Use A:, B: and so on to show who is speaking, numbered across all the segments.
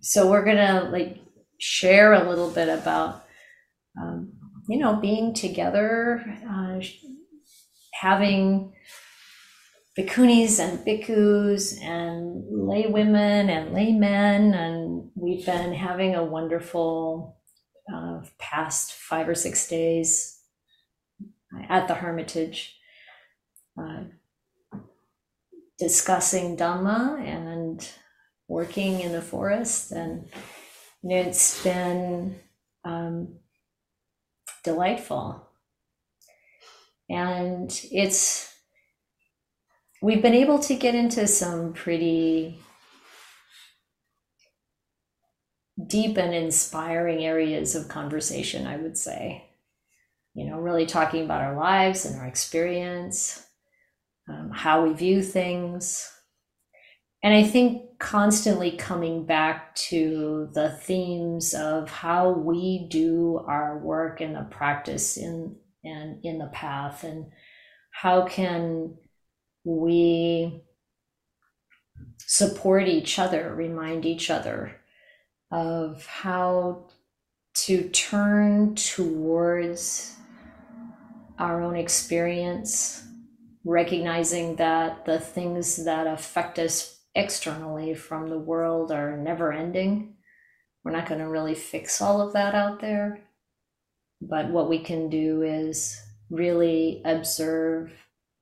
A: so we're gonna like share a little bit about um, you know being together uh, having bhikkhunis and bhikkhus and lay women and laymen and we've been having a wonderful uh, past five or six days at the hermitage uh, discussing dhamma and working in the forest and it's been um, delightful. And it's we've been able to get into some pretty deep and inspiring areas of conversation i would say. You know really talking about our lives and our experience um, how we view things and I think constantly coming back to the themes of how we do our work and the practice in and in the path and how can we support each other, remind each other of how to turn towards our own experience, recognizing that the things that affect us externally from the world are never ending. We're not going to really fix all of that out there. But what we can do is really observe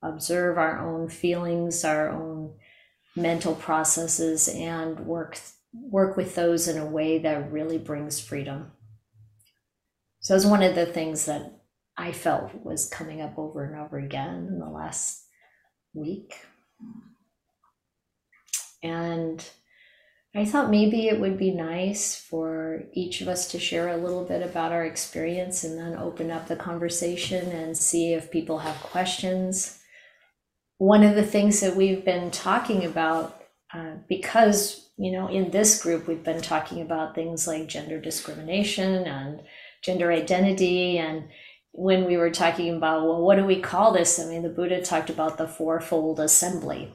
A: observe our own feelings, our own mental processes and work work with those in a way that really brings freedom. So it's one of the things that I felt was coming up over and over again in the last week. And I thought maybe it would be nice for each of us to share a little bit about our experience and then open up the conversation and see if people have questions. One of the things that we've been talking about, uh, because, you know, in this group, we've been talking about things like gender discrimination and gender identity. And when we were talking about, well, what do we call this? I mean, the Buddha talked about the fourfold assembly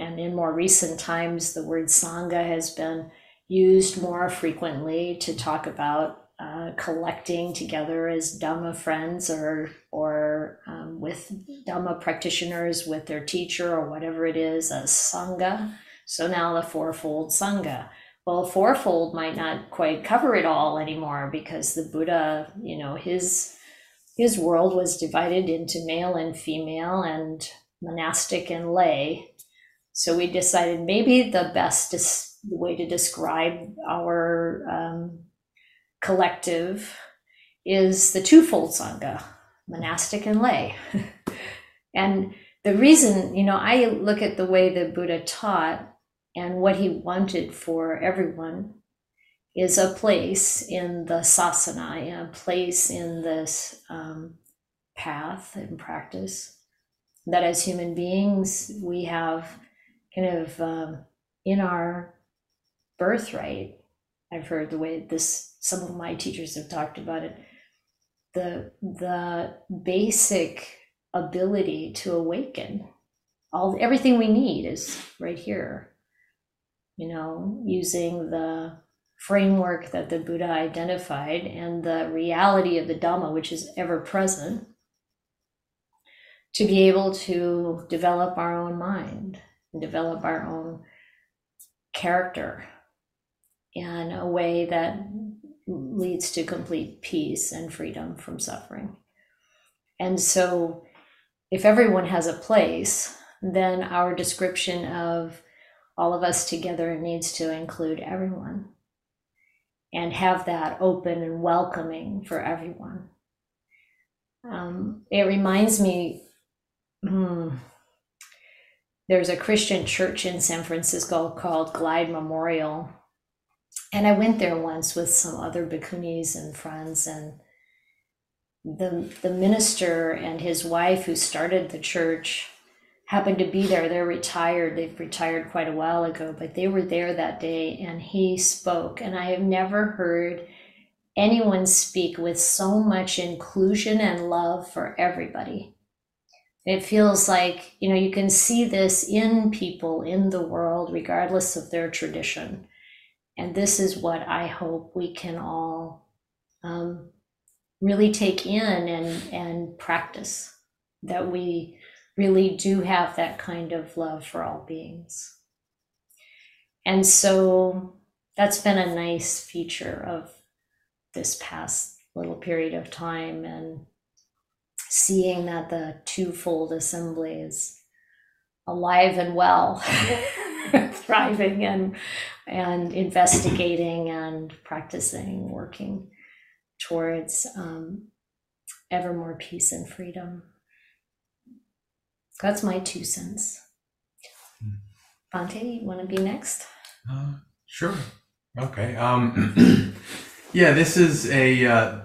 A: and in more recent times, the word Sangha has been used more frequently to talk about uh, collecting together as Dhamma friends or, or um, with Dhamma practitioners with their teacher or whatever it is, as Sangha. So now the fourfold Sangha. Well, fourfold might not quite cover it all anymore because the Buddha, you know, his his world was divided into male and female and monastic and lay so we decided maybe the best dis- way to describe our um, collective is the twofold Sangha, monastic and lay. and the reason, you know, I look at the way the Buddha taught and what he wanted for everyone is a place in the sasana, a place in this um, path and practice that as human beings we have kind of um, in our birthright. I've heard the way this some of my teachers have talked about it. The the basic ability to awaken. All everything we need is right here. You know, using the framework that the Buddha identified and the reality of the Dhamma, which is ever present, to be able to develop our own mind develop our own character in a way that leads to complete peace and freedom from suffering. And so, if everyone has a place, then our description of all of us together needs to include everyone and have that open and welcoming for everyone. Um, it reminds me, hmm, there's a Christian church in San Francisco called Glide Memorial. And I went there once with some other bhikkhunis and friends, and the, the minister and his wife who started the church happened to be there. They're retired. They've retired quite a while ago, but they were there that day and he spoke. And I have never heard anyone speak with so much inclusion and love for everybody. It feels like, you know, you can see this in people in the world, regardless of their tradition. And this is what I hope we can all um, really take in and, and practice that we really do have that kind of love for all beings. And so that's been a nice feature of this past little period of time and seeing that the twofold assembly is alive and well, thriving and and investigating and practicing, working towards um, ever more peace and freedom. That's my two cents. Bhante, you want to be next?
B: Uh, sure. Okay. Um, yeah, this is a uh,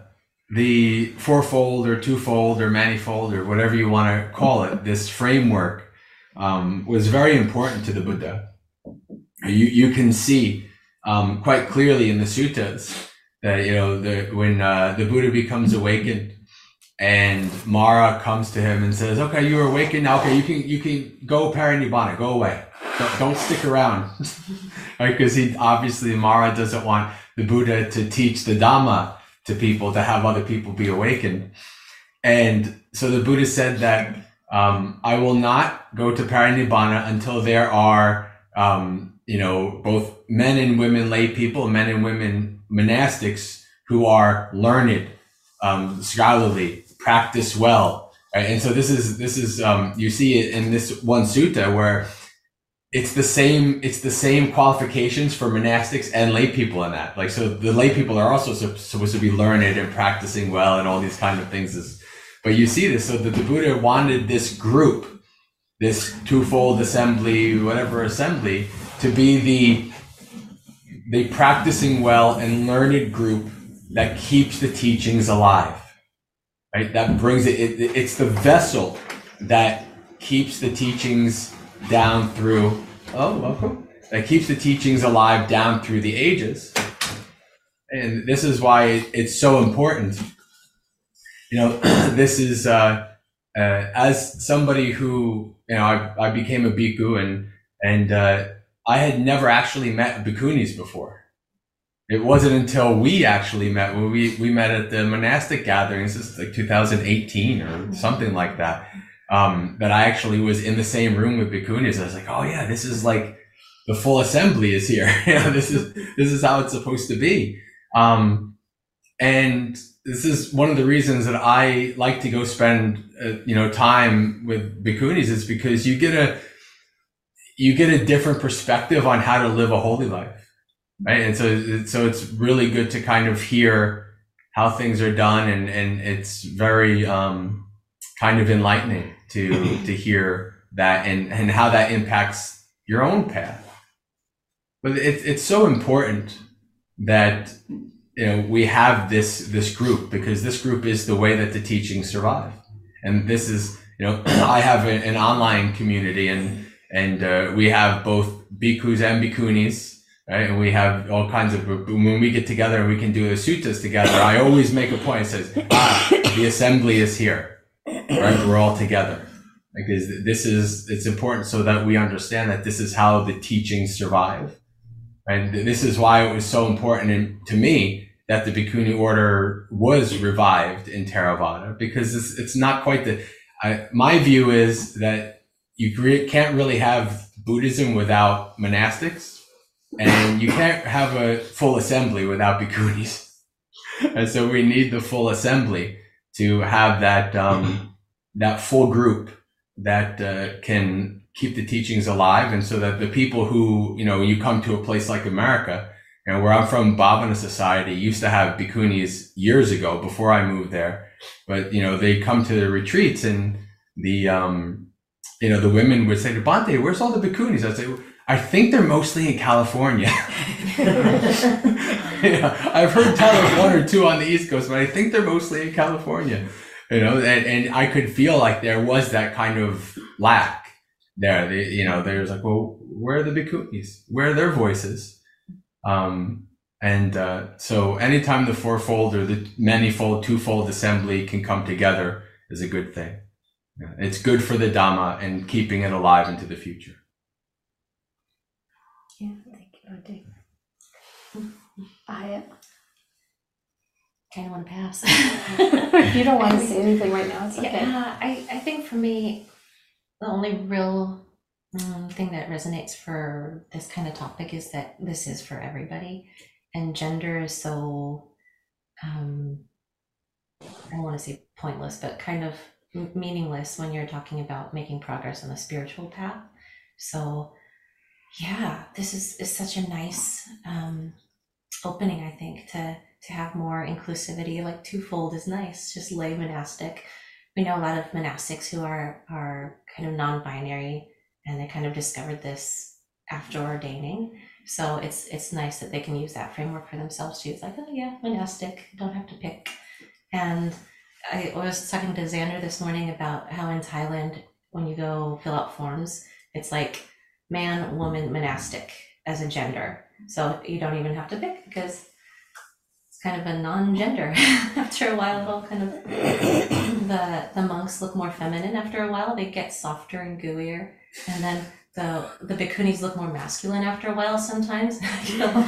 B: the fourfold or twofold or manifold or whatever you want to call it. This framework um, was very important to the Buddha. You you can see um, quite clearly in the suttas that you know the when uh, the Buddha becomes awakened and Mara comes to him and says, "Okay, you're awakened now. Okay, you can you can go parinibbana, go away. Don't, don't stick around, right? Because he obviously Mara doesn't want the Buddha to teach the Dhamma to people to have other people be awakened, and so the Buddha said that um, I will not go to parinibbana until there are um, you know both men and women lay people, men and women monastics who are learned, um, scholarly, practice well. Right? And so this is this is um, you see it in this one sutta where it's the same it's the same qualifications for monastics and lay people in that. Like so the lay people are also supposed to be learned and practicing well and all these kind of things. Is, but you see this so the Buddha wanted this group, this twofold assembly, whatever assembly, to be the the practicing well and learned group that keeps the teachings alive right? That brings it, it, it's the vessel that keeps the teachings down through, oh, welcome, that keeps the teachings alive down through the ages. And this is why it's so important. You know, this is, uh, uh, as somebody who, you know, I, I became a bhikkhu and, and, uh, I had never actually met bhikkhunis before it wasn't until we actually met when we, we met at the monastic gatherings, this is like 2018 or something like that, um, that I actually was in the same room with bhikkhunis. I was like, oh yeah, this is like the full assembly is here. you know, this is, this is how it's supposed to be. Um, and this is one of the reasons that I like to go spend, uh, you know, time with bhikkhunis is because you get a, you get a different perspective on how to live a holy life right? And so, so it's really good to kind of hear how things are done, and and it's very um, kind of enlightening to to hear that and and how that impacts your own path. But it's it's so important that you know we have this this group because this group is the way that the teachings survive, and this is you know I have a, an online community and and uh, we have both bhikkhus and bhikkhunis right? And we have all kinds of, when we get together and we can do the suttas together, I always make a point, it says, ah, the assembly is here, right? We're all together. Because this is, it's important so that we understand that this is how the teachings survive. And this is why it was so important in, to me that the Bhikkhuni order was revived in Theravada, because it's, it's not quite the, I, my view is that you can't really have Buddhism without monastics and you can't have a full assembly without bhikkhunis. and so we need the full assembly to have that um, that full group that uh, can keep the teachings alive, and so that the people who you know when you come to a place like America, you know, where I'm from, Bhavana Society used to have bhikkhunis years ago before I moved there, but you know they come to the retreats and the um, you know the women would say to Bhante, "Where's all the bhikkhunis?" I'd say I think they're mostly in California. yeah, I've heard tell of one or two on the East Coast, but I think they're mostly in California. You know, and, and I could feel like there was that kind of lack there. You know, there's like, well, where are the bhikkhunis? Where are their voices? Um, and uh, so anytime the fourfold or the manifold, twofold assembly can come together is a good thing. It's good for the Dhamma and keeping it alive into the future.
A: Yeah, thank you. I,
C: Kind of want to pass.
A: you don't want to say anything right now, it's okay.
C: Yeah, I, I think for me, the only real um, thing that resonates for this kind of topic is that this is for everybody. And gender is so, um, I don't want to say pointless, but kind of m- meaningless when you're talking about making progress on the spiritual path. So, yeah, this is, is such a nice um, opening, I think, to to have more inclusivity. Like twofold is nice, just lay monastic. We know a lot of monastics who are are kind of non-binary, and they kind of discovered this after ordaining. So it's it's nice that they can use that framework for themselves too. It's like, oh yeah, monastic, don't have to pick. And I was talking to Xander this morning about how in Thailand, when you go fill out forms, it's like man, woman, monastic as a gender. So you don't even have to pick because kind of a non-gender. after a while, it'll kind of the the monks look more feminine. After a while, they get softer and gooier, and then the the bhikkhunis look more masculine after a while. Sometimes, you know,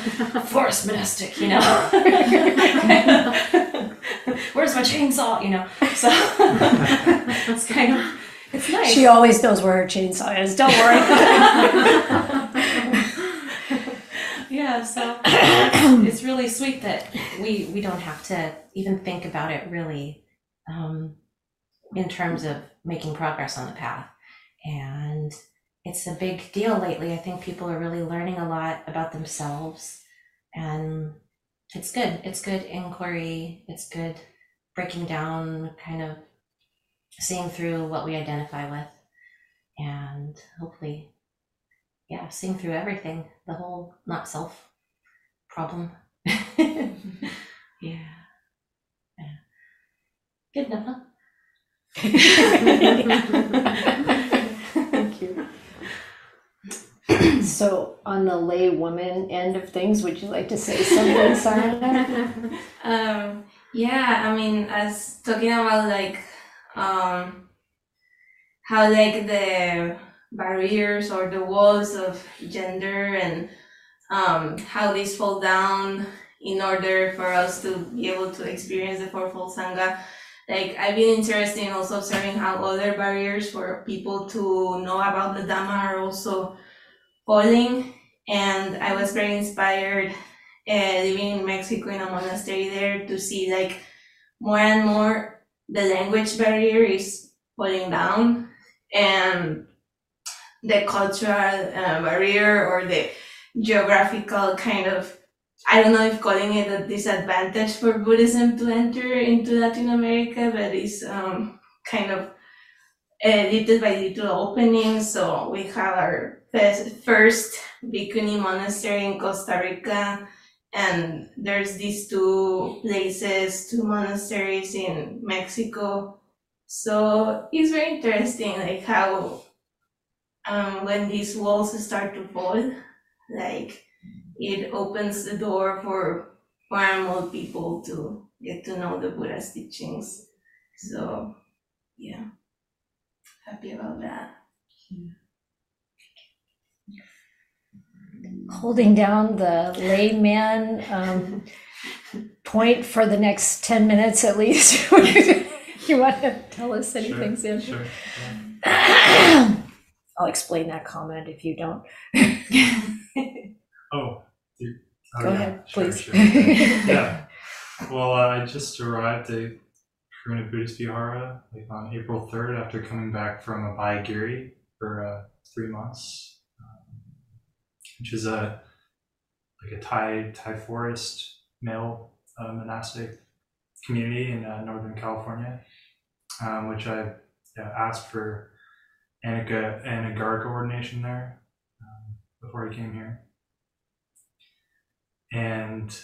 C: forest monastic, you know. Where's my chainsaw? You know, so it's kind of it's nice.
A: She always knows where her chainsaw is, don't worry.
C: Yeah, so it's really sweet that we we don't have to even think about it really um, in terms of making progress on the path. And it's a big deal lately. I think people are really learning a lot about themselves, and it's good. It's good inquiry. It's good breaking down, kind of seeing through what we identify with, and hopefully yeah, seeing through everything, the whole not self problem. yeah. yeah. Good enough, huh?
A: Thank you. So, on the lay woman end of things, would you like to say something, Sarah?
D: um, yeah, I mean, as talking about like um, how like the barriers or the walls of gender and um, how these fall down in order for us to be able to experience the fourfold sangha. Like I've been interested in also observing how other barriers for people to know about the Dhamma are also falling. And I was very inspired uh, living in Mexico in a monastery there to see like more and more the language barrier is falling down and the cultural uh, barrier or the geographical kind of I don't know if calling it a disadvantage for Buddhism to enter into Latin America, but it's um, kind of uh, little by little opening. So we have our first, Bhikkhuni monastery in Costa Rica, and there's these two places, two monasteries in Mexico. So it's very interesting, like how um, when these walls start to fall, like it opens the door for more more people to get to know the Buddha's teachings. So, yeah, happy about that.
A: Holding down the layman um, point for the next 10 minutes at least. you want to tell us anything, Sam?
E: Sure. yeah.
A: I'll explain that comment if you don't.
E: Oh, you, oh,
A: Go
E: yeah,
A: ahead,
E: sure,
A: please.
E: sure. yeah. Well, uh, I just arrived at Karuna Buddhist Vihara like on April 3rd after coming back from a Abhayagiri for uh, three months, um, which is a like a Thai Thai forest male uh, monastic community in uh, Northern California, um, which I yeah, asked for Anika Anagarika ordination there um, before he came here and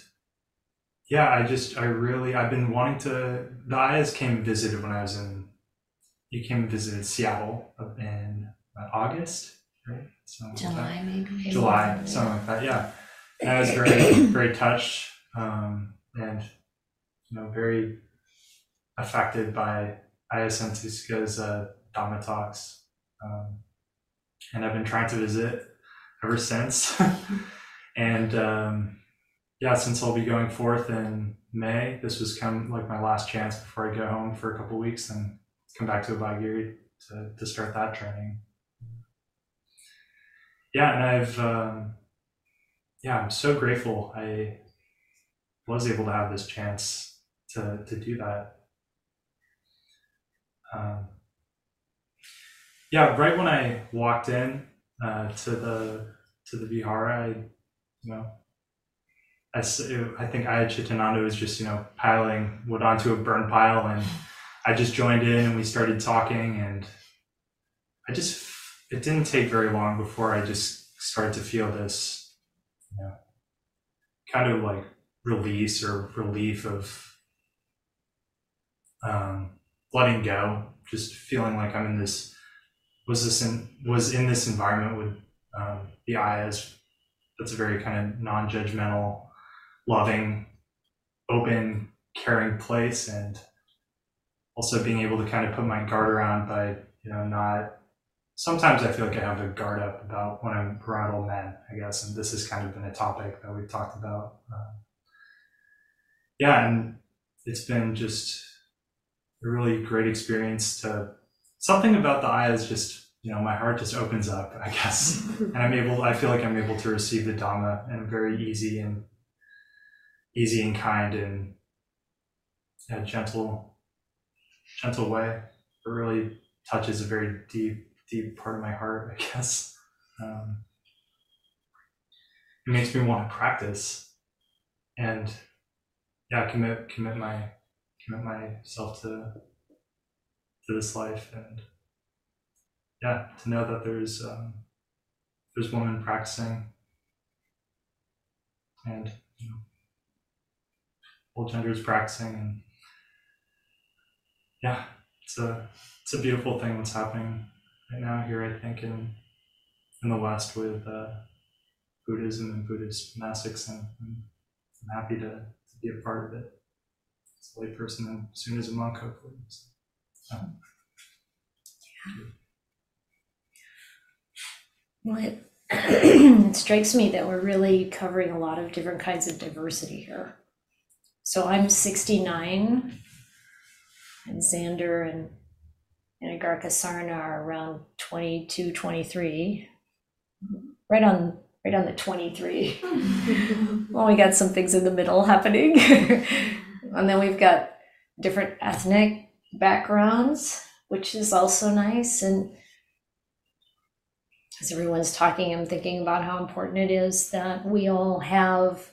E: yeah, I just I really I've been wanting to. The Ayyas came and visited when I was in. You came and visited Seattle in uh, August, right? Something like that.
C: July, maybe.
E: July, something like that. Yeah, and I was very very touched um, and you know very affected by Ayya Santussika's uh, Dhamma talks, um, and I've been trying to visit ever since. and um, yeah, since I'll be going forth in May, this was kind of like my last chance before I go home for a couple weeks and come back to Abhayagiri to, to start that training. Yeah, and I've, um, yeah, I'm so grateful I was able to have this chance to, to do that. Um, yeah, right when I walked in uh, to the to the vihara, I, you know, I, I think Chitananda was just, you know, piling wood onto a burn pile and I just joined in and we started talking and I just, it didn't take very long before I just started to feel this, you know, kind of like release or relief of um, letting go, just feeling like I'm in this, was this in, was in this environment with um, the ayyas. That's a very kind of non-judgmental, loving, open, caring place, and also being able to kind of put my guard around by you know not. Sometimes I feel like I have a guard up about when I'm around old men, I guess, and this has kind of been a topic that we've talked about. Um, yeah, and it's been just a really great experience to something about the eye is just you know my heart just opens up i guess. And i'm able i feel like i'm able to receive the dhamma and very easy and easy and kind and yeah, gentle gentle way. It really touches a very deep deep part of my heart i guess. Um, it makes me want to practice and yeah commit commit my commit myself to to this life. And yeah to know that there's um, there's women practicing and you know all genders practicing and yeah it's a it's a beautiful thing what's happening right now here i think in in the west with uh, buddhism and buddhist monastics. And, and i'm happy to, to be a part of it. As a layperson and as soon as a monk hopefully. So,
A: Well, it, it strikes me that we're really covering a lot of different kinds of diversity here. So I'm 69, and Xander and, and Agartha Sarna are around 22, 23. Right on, right on the 23. well, we got some things in the middle happening. and then we've got different ethnic backgrounds, which is also nice. And as everyone's talking, I'm thinking about how important it is that we all have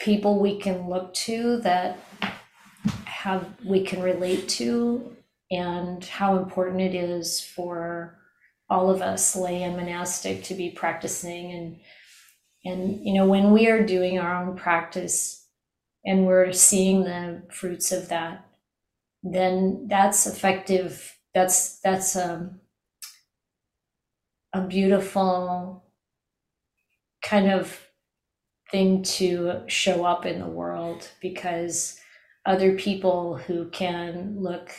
A: people we can look to that have we can relate to and how important it is for all of us lay and monastic to be practicing and and you know when we are doing our own practice and we're seeing the fruits of that then that's effective. That's that's um a beautiful kind of thing to show up in the world because other people who can look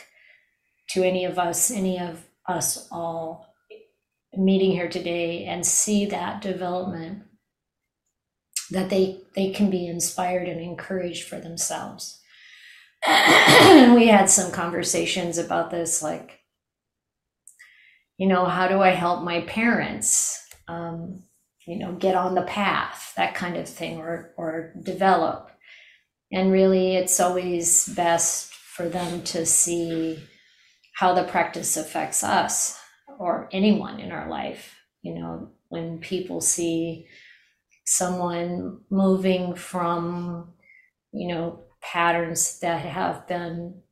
A: to any of us, any of us all meeting here today and see that development that they they can be inspired and encouraged for themselves we had some conversations about this like you know how do i help my parents um, you know get on the path that kind of thing or or develop. And really it's always best for them to see how the practice affects us or anyone in our life. You know when people see someone moving from you know patterns that have been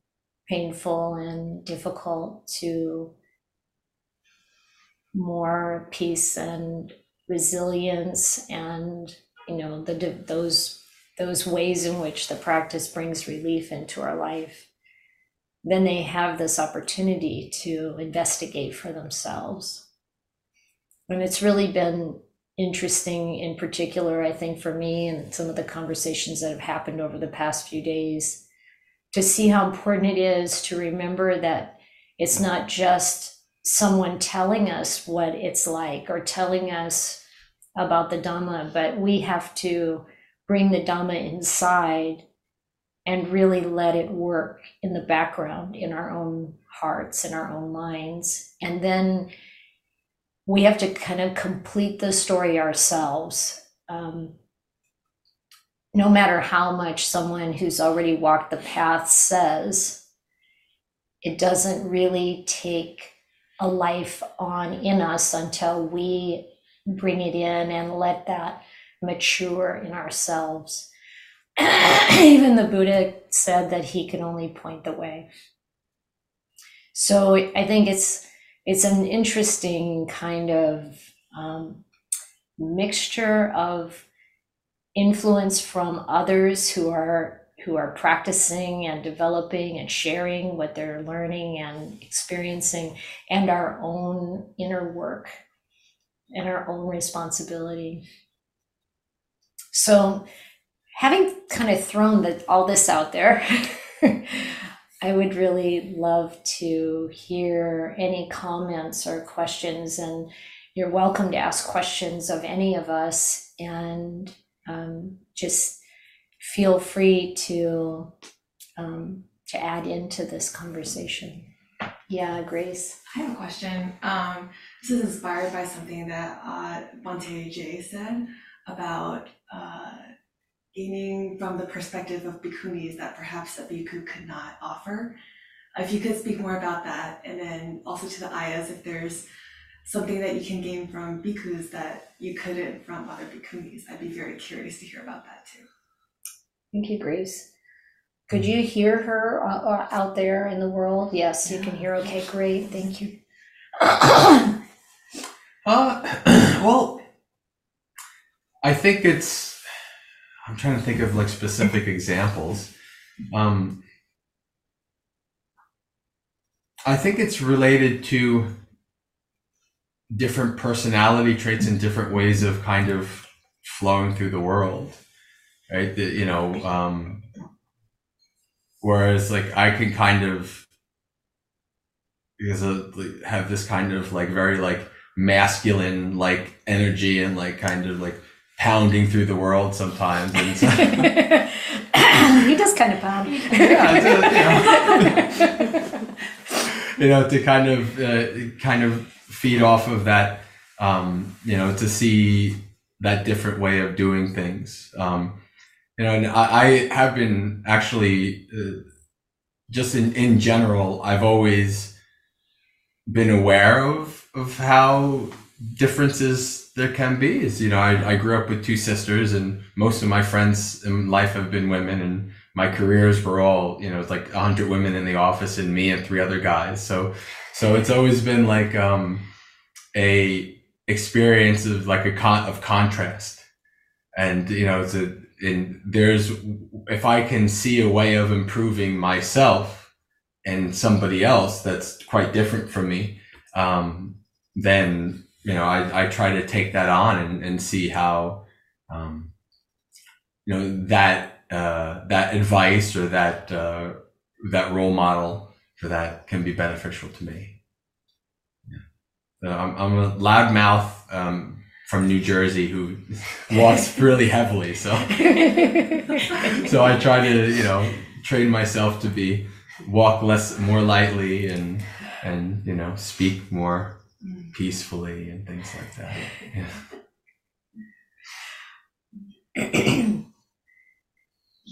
A: painful and difficult to more peace and resilience and you know the those those ways in which the practice brings relief into our life then they have this opportunity to investigate for themselves. And it's really been interesting in particular i think for me and some of the conversations that have happened over the past few days to see how important it is to remember that it's not just someone telling us what it's like or telling us about the Dhamma, but we have to bring the Dhamma inside and really let it work in the background in our own hearts and our own minds. And then we have to kind of complete the story ourselves. Um, no matter how much someone who's already walked the path says, it doesn't really take a life on in us until we bring it in and let that mature in ourselves. Even the Buddha said that he can only point the way. So I think it's it's an interesting kind of um, mixture of influence from others who are who are practicing and developing and sharing what they're learning and experiencing and our own inner work and our own responsibility. So having kind of thrown the, all this out there i would really love to hear any comments or questions and you're welcome to ask questions of any of us and um, just feel free to um, to add into this conversation. Yeah, Grace.
F: I have a question. Um, this is inspired by something that uh, Jay said about uh, gaining from the perspective of bhikkhunis that perhaps a bhikkhu could not offer. If you could speak more about that, and then also to the ayyas, if there's something that you can gain from bhikkhus that you couldn't from other bhikkhunis, I'd be very curious to hear about that too.
A: Thank you, Grace. Could you hear her uh, uh, out there in the world? Yes, you can hear. Okay, great. Thank you.
B: Uh, well, I think it's. I'm trying to think of like specific examples. Um, I think it's related to different personality traits and different ways of kind of flowing through the world, right? The, you know, um, whereas like I can kind of because of, have this kind of like very like masculine like energy and like kind of like pounding through the world sometimes. And so,
A: he does kind of pound.
B: yeah, a- you know. you know, to kind of uh, kind of feed off of that, um, you know, to see that different way of doing things. Um, you know, and I, I have been actually uh, just in in general, I've always been aware of of how differences there can be. Is you know, I, I grew up with two sisters, and most of my friends in life have been women, and my careers were all you know, it's like hundred women in the office and me and three other guys. So so it's always been like um, a experience of like a con of contrast, and you know, it's a and there's if I can see a way of improving myself and somebody else that's quite different from me, um, then you know I, I try to take that on and, and see how um, you know that uh, that advice or that uh, that role model for that can be beneficial to me. Yeah. So I'm, I'm a loudmouth um, from New Jersey who walks really heavily, so so I try to you know train myself to be walk less more lightly and and you know speak more peacefully and things like that. Yeah.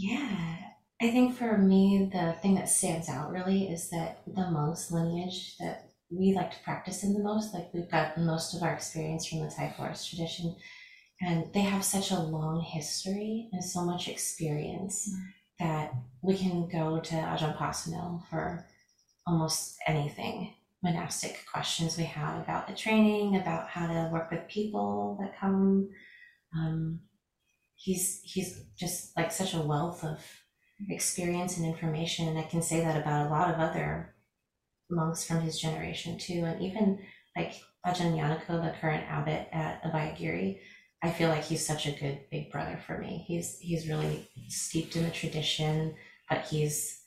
C: Yeah, I think for me, the thing that stands out really is that the monks lineage that we like to practice in the most, like we've got most of our experience from the Thai forest tradition, and they have such a long history and so much experience mm. that we can go to Ajahn Pasanno for almost anything monastic questions we have about the training, about how to work with people that come. Um, he's he's just like such a wealth of experience and information, and I can say that about a lot of other monks from his generation too, and even like Ajahn Ñāṇiko, the current abbot at Abhayagiri. I feel like he's such a good big brother for me. He's he's really steeped in the tradition, but he's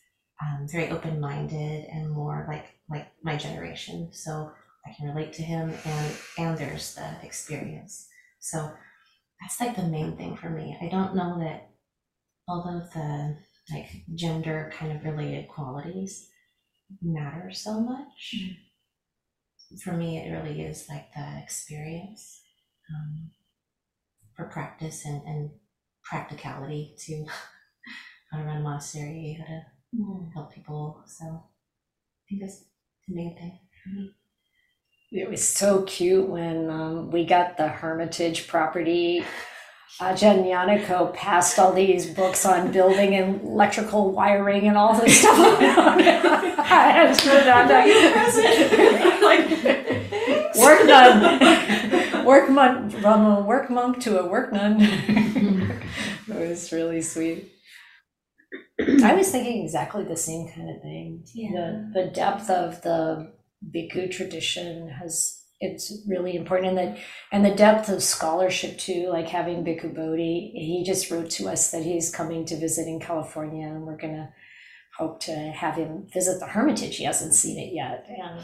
C: um, very open minded and more like like my generation. So I can relate to him, and and there's the experience. So that's like the main thing for me. I don't know that all of the like gender kind of related qualities matter so much. For me, it really is like the experience um, for practice and, and practicality to how to run a monastery, how to help people. So I think that's the main thing for me.
A: It was so cute when um, we got the Hermitage property. Ajahn Ñāṇiko passed all these books on building and electrical wiring and all this stuff. I put it on like, work done. Work monk from a work monk to a work nun. it was really sweet. I was thinking exactly the same kind of thing. The the depth of the bhikkhu tradition has it's really important and that and the depth of scholarship too like having bhikkhu bodhi. He just wrote to us that he's coming to visit in california and we're going to hope to have him visit the hermitage. He hasn't seen it yet and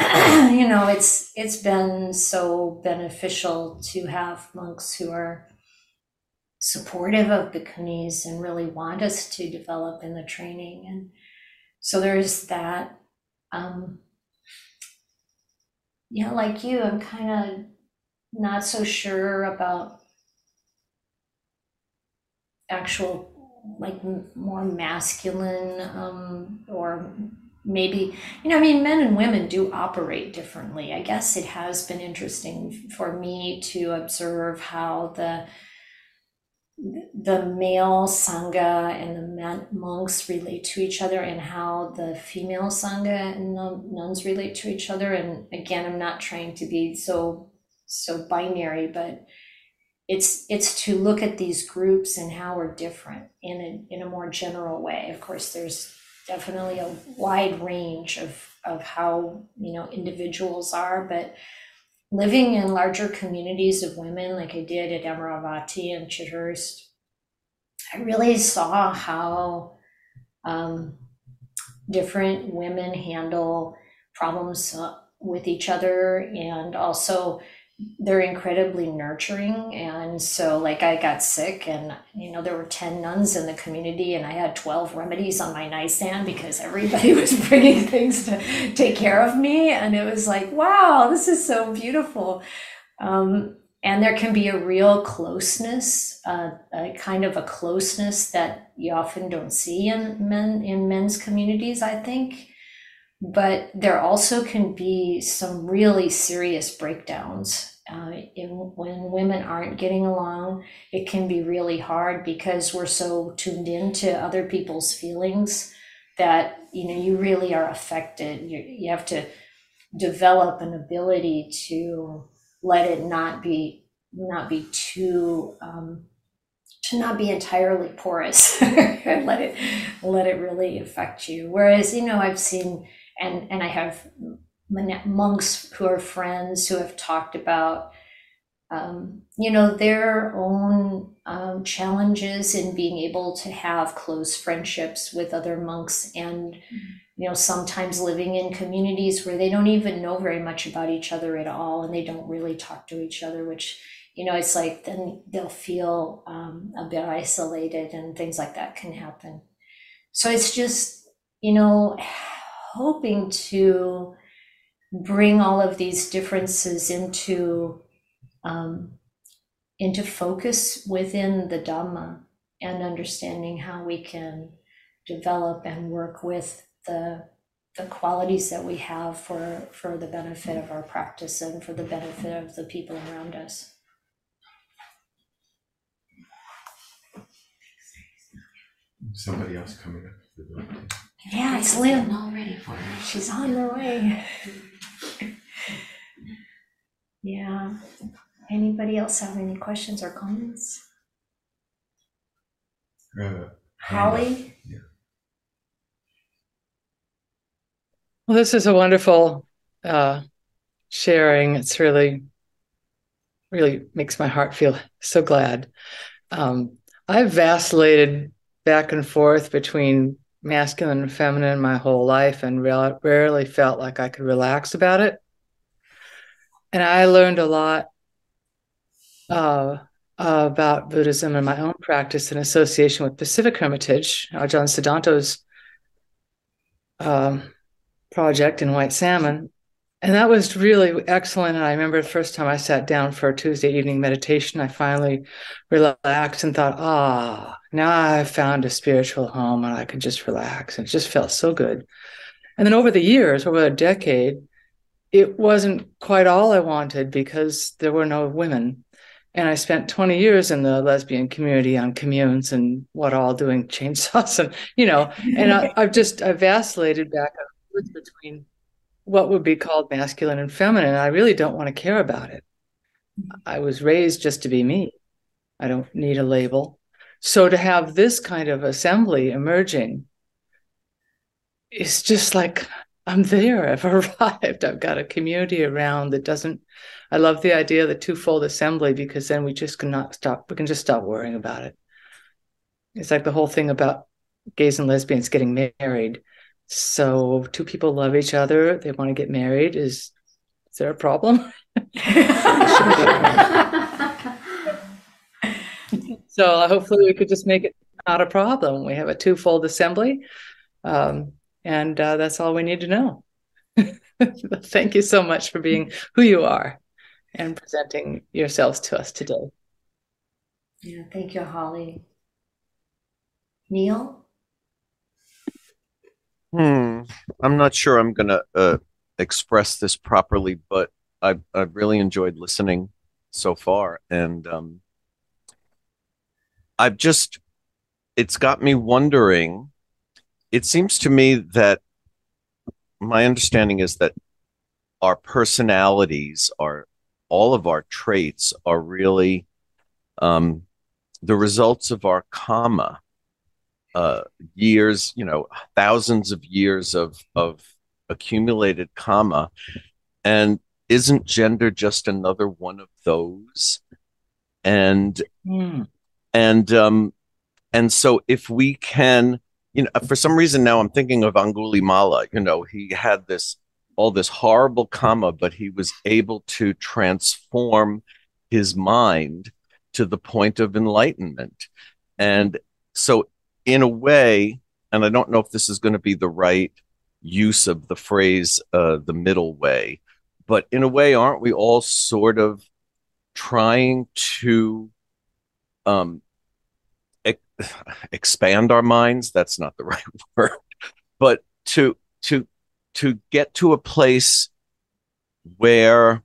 A: you know it's it's been so beneficial to have monks who are supportive of bhikkhunis and really want us to develop in the training and so there's that um, yeah, like you, I'm kind of not so sure about actual, like more masculine, um, or maybe, you know, I mean, men and women do operate differently. I guess it has been interesting for me to observe how the the male sangha and the monks relate to each other and how the female sangha and nuns relate to each other. And again i'm not trying to be so so binary but it's it's to look at these groups and how we're different in a, in a more general way. Of course there's definitely a wide range of of how you know individuals are but living in larger communities of women like I did at Amaravati and Chithurst, I really saw how um, different women handle problems uh, with each other and also they're incredibly nurturing. And so like i got sick and you know there were 10 nuns in the community and i had 12 remedies on my nightstand because everybody was bringing things to take care of me. And it was like wow this is so beautiful. Um, and there can be a real closeness uh, a kind of a closeness that you often don't see in men in men's communities i think but there also can be some really serious breakdowns. Uh, in, when women aren't getting along it can be really hard because we're so tuned into other people's feelings that you know you really are affected. You, you have to develop an ability to let it not be not be too um, to not be entirely porous let it let it really affect you. Whereas you know i've seen and and I have monks who are friends who have talked about um, you know their own um, challenges in being able to have close friendships with other monks and you know sometimes living in communities where they don't even know very much about each other at all and they don't really talk to each other which you know it's like then they'll feel um, a bit isolated and things like that can happen. So it's just you know hoping to bring all of these differences into um, into focus within the Dhamma and understanding how we can develop and work with the the qualities that we have for for the benefit of our practice and for the benefit of the people around us.
B: Somebody else coming up. To the door.
A: Yeah, it's
C: I'm
A: Lynn.
C: all ready for her.
A: She's on her way. Yeah. Anybody else have any questions or comments?
B: I have a.
A: Holly?
G: Well, this is a wonderful uh, sharing. It's really, really makes my heart feel so glad. Um, I've vacillated back and forth between masculine and feminine my whole life and re- rarely felt like I could relax about it. And I learned a lot uh, uh, about Buddhism and my own practice in association with Pacific Hermitage, Ajahn Sudanto's um, project in White Salmon. And that was really excellent. And I remember the first time I sat down for a Tuesday evening meditation, I finally relaxed and thought, ah, now I've found a spiritual home and I can just relax. And it just felt so good. And then over the years, over a decade, it wasn't quite all I wanted because there were no women. And I spent 20 years in the lesbian community on communes and what all doing chainsaws and, you know, and I, have just, I've vacillated back and forth between what would be called masculine and feminine. I really don't want to care about it. Mm-hmm. I was raised just to be me. I don't need a label. So to have this kind of assembly emerging is just like I'm there. I've arrived. I've got a community around that doesn't. I love the idea of the twofold assembly because then we just cannot stop. We can just stop worrying about it. It's like the whole thing about gays and lesbians getting married. So two people love each other. They want to get married. Is is there a problem? so hopefully we could just make it not a problem. We have a twofold assembly, um, and uh, that's all we need to know. Thank you so much for being who you are and presenting yourselves to us today.
A: Yeah, thank you, Holly. Neil.
H: Hmm. I'm not sure I'm going to uh, express this properly, but I've, I've really enjoyed listening so far. And um, I've just, it's got me wondering. It seems to me that my understanding is that our personalities, are all of our traits, are really um, the results of our karma uh, years, you know, thousands of years of of accumulated karma, and isn't gender just another one of those? And mm. and um, and so if we can, you know, for some reason now I'm thinking of Angulimala. You know, he had this all this horrible karma, but he was able to transform his mind to the point of enlightenment. And so in a way, and I don't know if this is going to be the right use of the phrase uh, the middle way, but in a way, aren't we all sort of trying to um, expand our minds? That's not the right word, but to to to get to a place where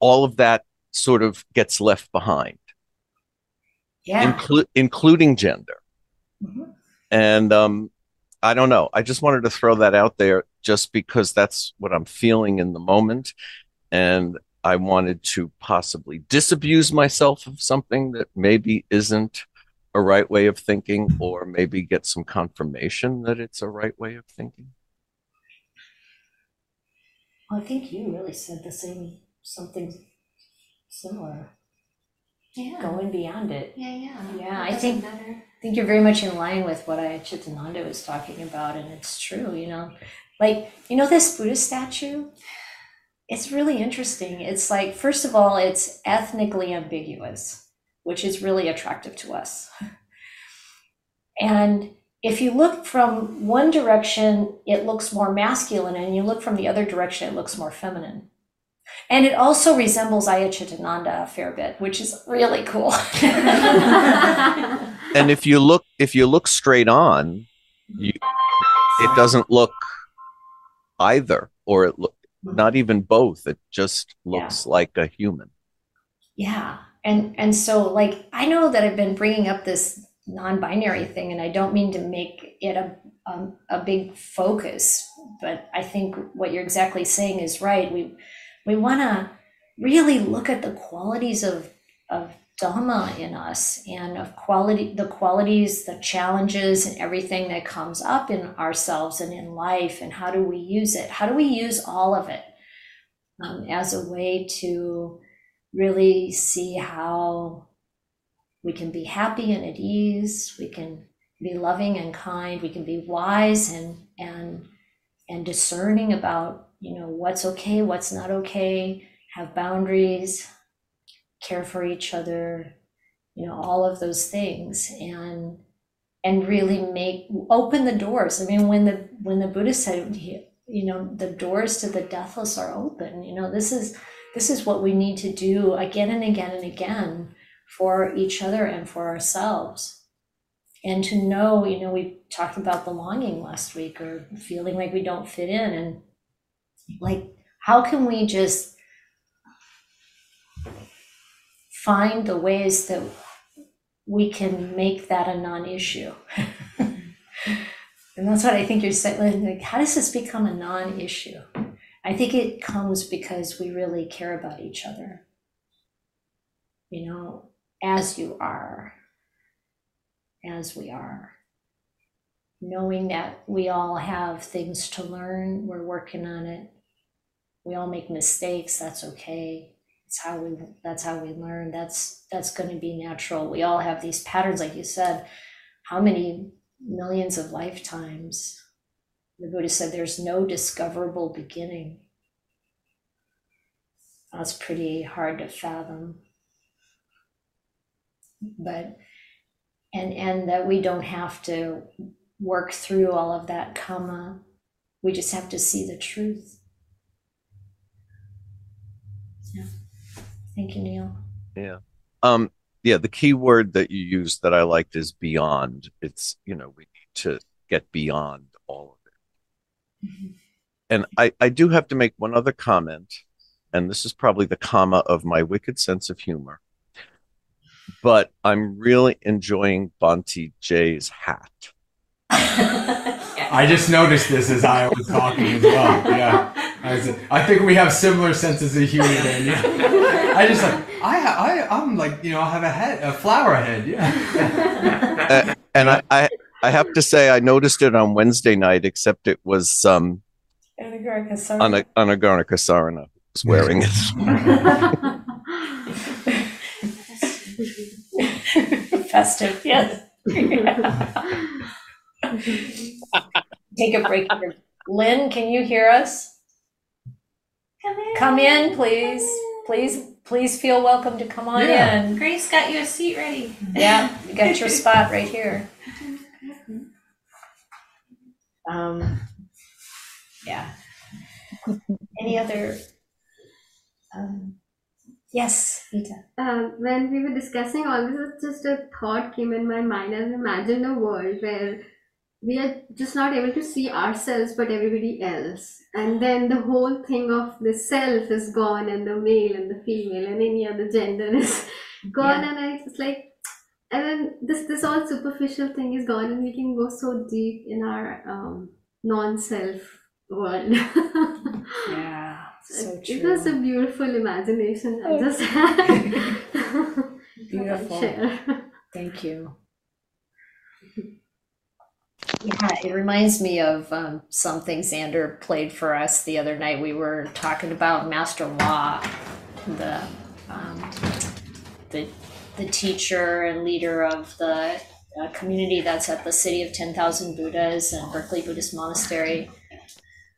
H: all of that sort of gets left behind
A: yeah.
H: inclu- including gender.
A: Mm-hmm.
H: And um, I don't know. I just wanted to throw that out there just because that's what I'm feeling in the moment. And I wanted to possibly disabuse myself of something that maybe isn't a right way of thinking, or maybe get some confirmation that it's a right way of thinking.
A: Well, I think you really said the same, something similar
C: yeah.
A: going beyond it.
C: Yeah, yeah.
A: Yeah,
C: It
A: I think-
C: matter.
A: I think you're very much in line with what I Chitananda was talking about, and it's true, you know. Like, you know, this Buddha statue, it's really interesting. It's like, first of all, it's ethnically ambiguous, which is really attractive to us. And if you look from one direction, it looks more masculine, and you look from the other direction, it looks more feminine. And it also resembles Ayya Chitananda a fair bit, which is really cool.
H: And if you look, if you look straight on, you, it doesn't look either, or it look not even both. It just looks like a human.
A: Yeah. And and so like I know that I've been bringing up this non-binary thing and I don't mean to make it a um, a big focus, but I think what you're exactly saying is right. We we want to really look at the qualities of of dhamma in us and of quality the qualities the challenges and everything that comes up in ourselves and in life and how do we use it? How do we use all of it um, as a way to really see how we can be happy and at ease we can be loving and kind we can be wise and and and discerning about you know what's okay what's not okay have boundaries care for each other, you know, all of those things and and really make open the doors. I mean, when the when the Buddha said, you know, the doors to the deathless are open. You know, this is this is what we need to do again and again and again for each other and for ourselves. And to know, you know, we talked about belonging last week or feeling like we don't fit in and like how can we just find the ways that we can make that a non-issue? And that's what i think you're saying like how does this become a non-issue? I think it comes because we really care about each other. You know as you are as we are. Knowing that we all have things to learn we're working on it we all make mistakes that's okay. It's how we that's how we learn. That's that's going to be natural. We all have these patterns like you said. How many millions of lifetimes? The buddha said there's no discoverable beginning. That's pretty hard to fathom. But and and that we don't have to work through all of that karma we just have to see the truth thank you neil Yeah.
H: Um, yeah, the key word that you used that I liked is beyond. It's, you know, we need to get beyond all of it. And I, I do have to make one other comment, and this is probably the comma of my wicked sense of humor. But I'm really enjoying Bhante J's hat.
B: I just noticed this as I was talking as well. Yeah, I, was- I think we have similar senses of humor. Then, yeah. I just like I I I'm like you know I have a head a flower head. Yeah.
H: Uh, and I, I, I have to say, I noticed it on Wednesday night, except it was um, Ana, Anagarika Sarana was wearing it.
A: festive yes take a break here. lynn can you hear us
C: Come in.
A: come in please please please feel welcome to come on
B: Yeah.
A: in
C: Grace got you a seat ready.
A: yeah you got your spot right here um yeah any other um yes Rita.
I: um, when we were discussing all this, it's just a thought came in my mind and imagine a world where we are just not able to see ourselves but everybody else. And then the whole thing of the self is gone and the male and the female and any other gender is gone and I it's like and then this this all superficial thing is gone and we can go so deep in our um, non-self world.
A: yeah so
I: It was a beautiful imagination. I just had.
A: Beautiful. Thank you. Yeah, it reminds me of um, something Xander played for us the other night. We were talking about Master Hua, the um, the the teacher and leader of the uh, community that's at the City of Ten Thousand Buddhas and Berkeley Buddhist Monastery.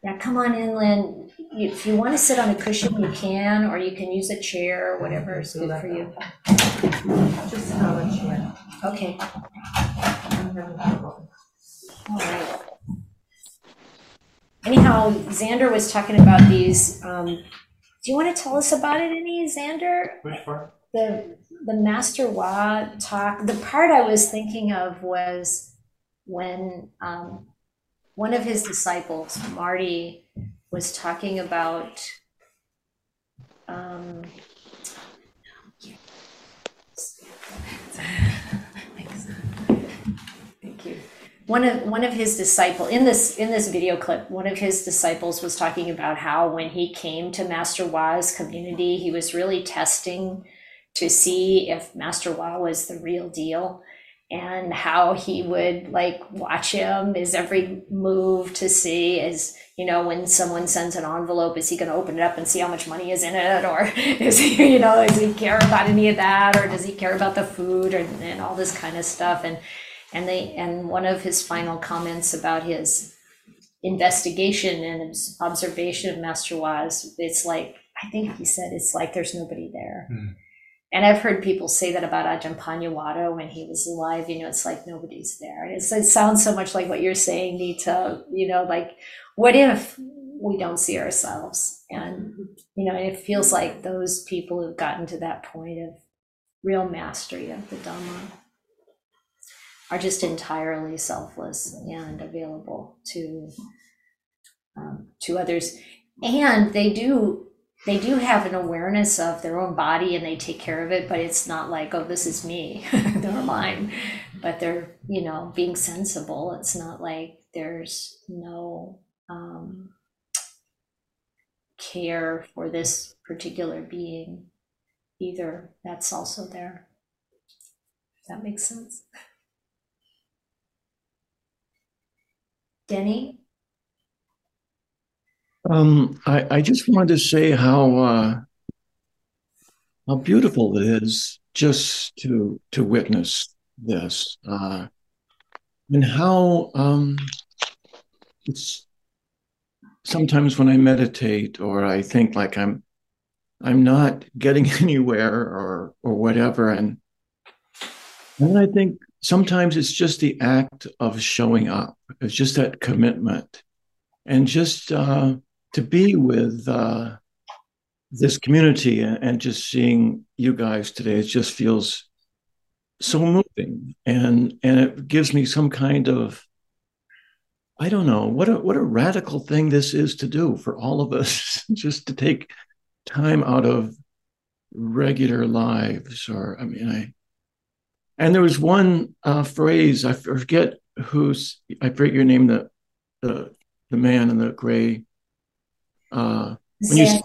A: Yeah, come on in, Lynn. If you want to sit on a cushion, you can, or you can use a chair, whatever is good for you.
J: Just have a chair.
A: Okay. Anyhow, Xander was talking about these. Um, do you want to tell us about it, any Xander?
E: Which part?
A: The the Master Hua talk. The part I was thinking of was when um, one of his disciples, Marty, was talking about. Um, One of one of his disciple in this in this video clip, one of his disciples was talking about how when he came to Master Hua's community, he was really testing to see if Master Hua was the real deal and how he would like watch him. His every move to see is you know when someone sends an envelope is he going to open it up and see how much money is in it? Or is he you know does he care about any of that? Or does he care about the food or, and all this kind of stuff? And and they and one of his final comments about his investigation and his observation of master was it's like i think he said it's like there's nobody there
B: Hmm.
A: and I've heard people say that about Ajahn Paññāvaddho when he was alive. You know, it's like nobody's there. It's, it sounds so much like what you're saying, Nita. You know, like what if we don't see ourselves? And you know, it feels like those people who've gotten to that point of real mastery of the Dhamma are just entirely selfless and available to um, to others, and they do they do have an awareness of their own body and they take care of it, but it's not like, oh, this is me, they're mine. But they're, you know, being sensible. It's not like there's no um, care for this particular being either. That's also there. That makes sense. Denny?
K: Um, I, I just wanted to say how uh, how beautiful it is just to to witness this, uh, and how um, it's sometimes when I meditate or I think like I'm I'm not getting anywhere or or whatever, and and I think sometimes it's just the act of showing up. It's just that commitment, and just. Uh, to be with uh, this community and, and, just seeing you guys today, it just feels so moving, and and it gives me some kind of I don't know what a what a radical thing this is to do for all of us, just to take time out of regular lives. Or I mean, I and there was one uh, phrase I forget who's I forget your name the the the man in the gray uh, when you,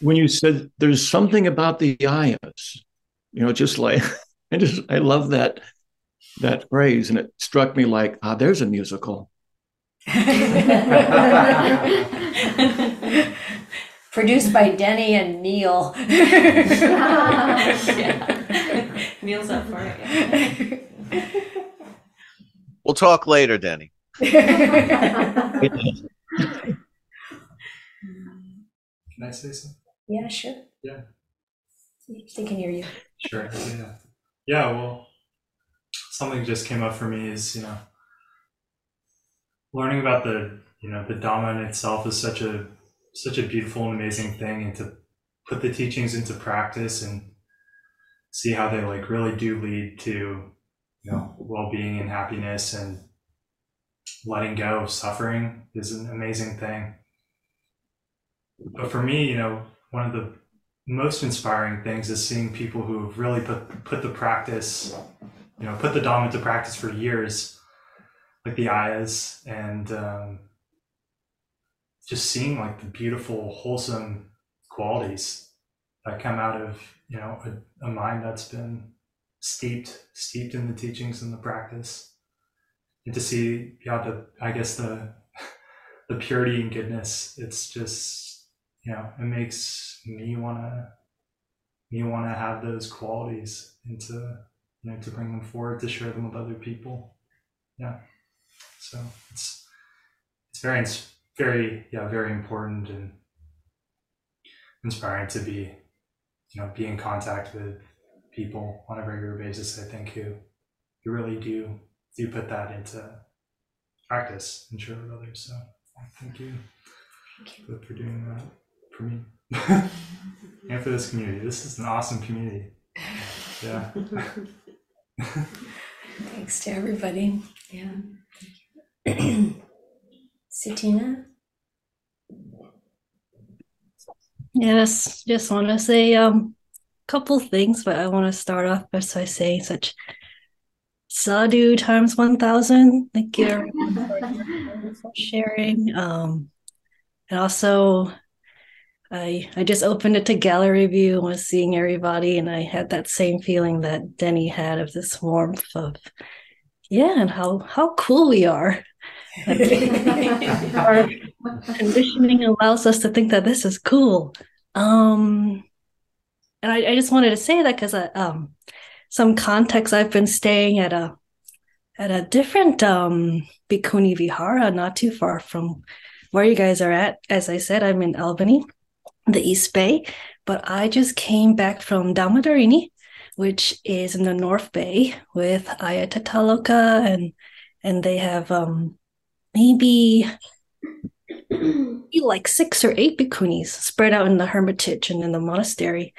K: when you said there's something about the ayyas, you know, just like I just I love that that phrase, and it struck me like, ah, there's a musical.
A: Produced by Denny and Neil.
C: Neil's up for it.
H: We'll talk later, Denny.
E: Can I say something?
A: Yeah, sure.
E: Yeah.
A: They can hear you.
E: Sure. Yeah. Yeah. Well, something just came up for me is you know learning about the you know the Dhamma in itself is such a such a beautiful and amazing thing, and to put the teachings into practice and see how they like really do lead to you know well-being and happiness and letting go of suffering is an amazing thing. But for me, you know, one of the most inspiring things is seeing people who have really put put the practice, you know, put the Dhamma into practice for years, like the Ayyas, and um, just seeing like the beautiful, wholesome qualities that come out of you know a, a mind that's been steeped steeped in the teachings and the practice, and to see yeah the I guess the the purity and goodness. It's just you know, it makes me wanna me wanna have those qualities and to you know to bring them forward to share them with other people. Yeah. So it's it's very very yeah very important and inspiring to be you know be in contact with people on a regular basis. I think who who really do do put that into practice and share with others. So thank you, thank you. for doing that for me and for this community. This is an awesome community. Yeah.
A: Thanks to everybody. Yeah. Thank you. Satina?
L: Yes, just want to say a um, couple things, but I want to start off by saying such sadhu times 1000. Thank you for sharing. Um, and also I I just opened it to gallery view and was seeing everybody, and I had that same feeling that Denny had of this warmth of yeah, and how how cool we are. Our conditioning allows us to think that this is cool. Um, and I, I just wanted to say that because uh, um, some context I've been staying at a at a different um Bhikkhuni Vihara, not too far from where you guys are at. As I said, I'm in Albany the East Bay, but I just came back from Dhammadharini, which is in the North Bay with Ayya Tathaaloka and and they have um maybe like six or eight bhikkhunis spread out in the hermitage and in the monastery.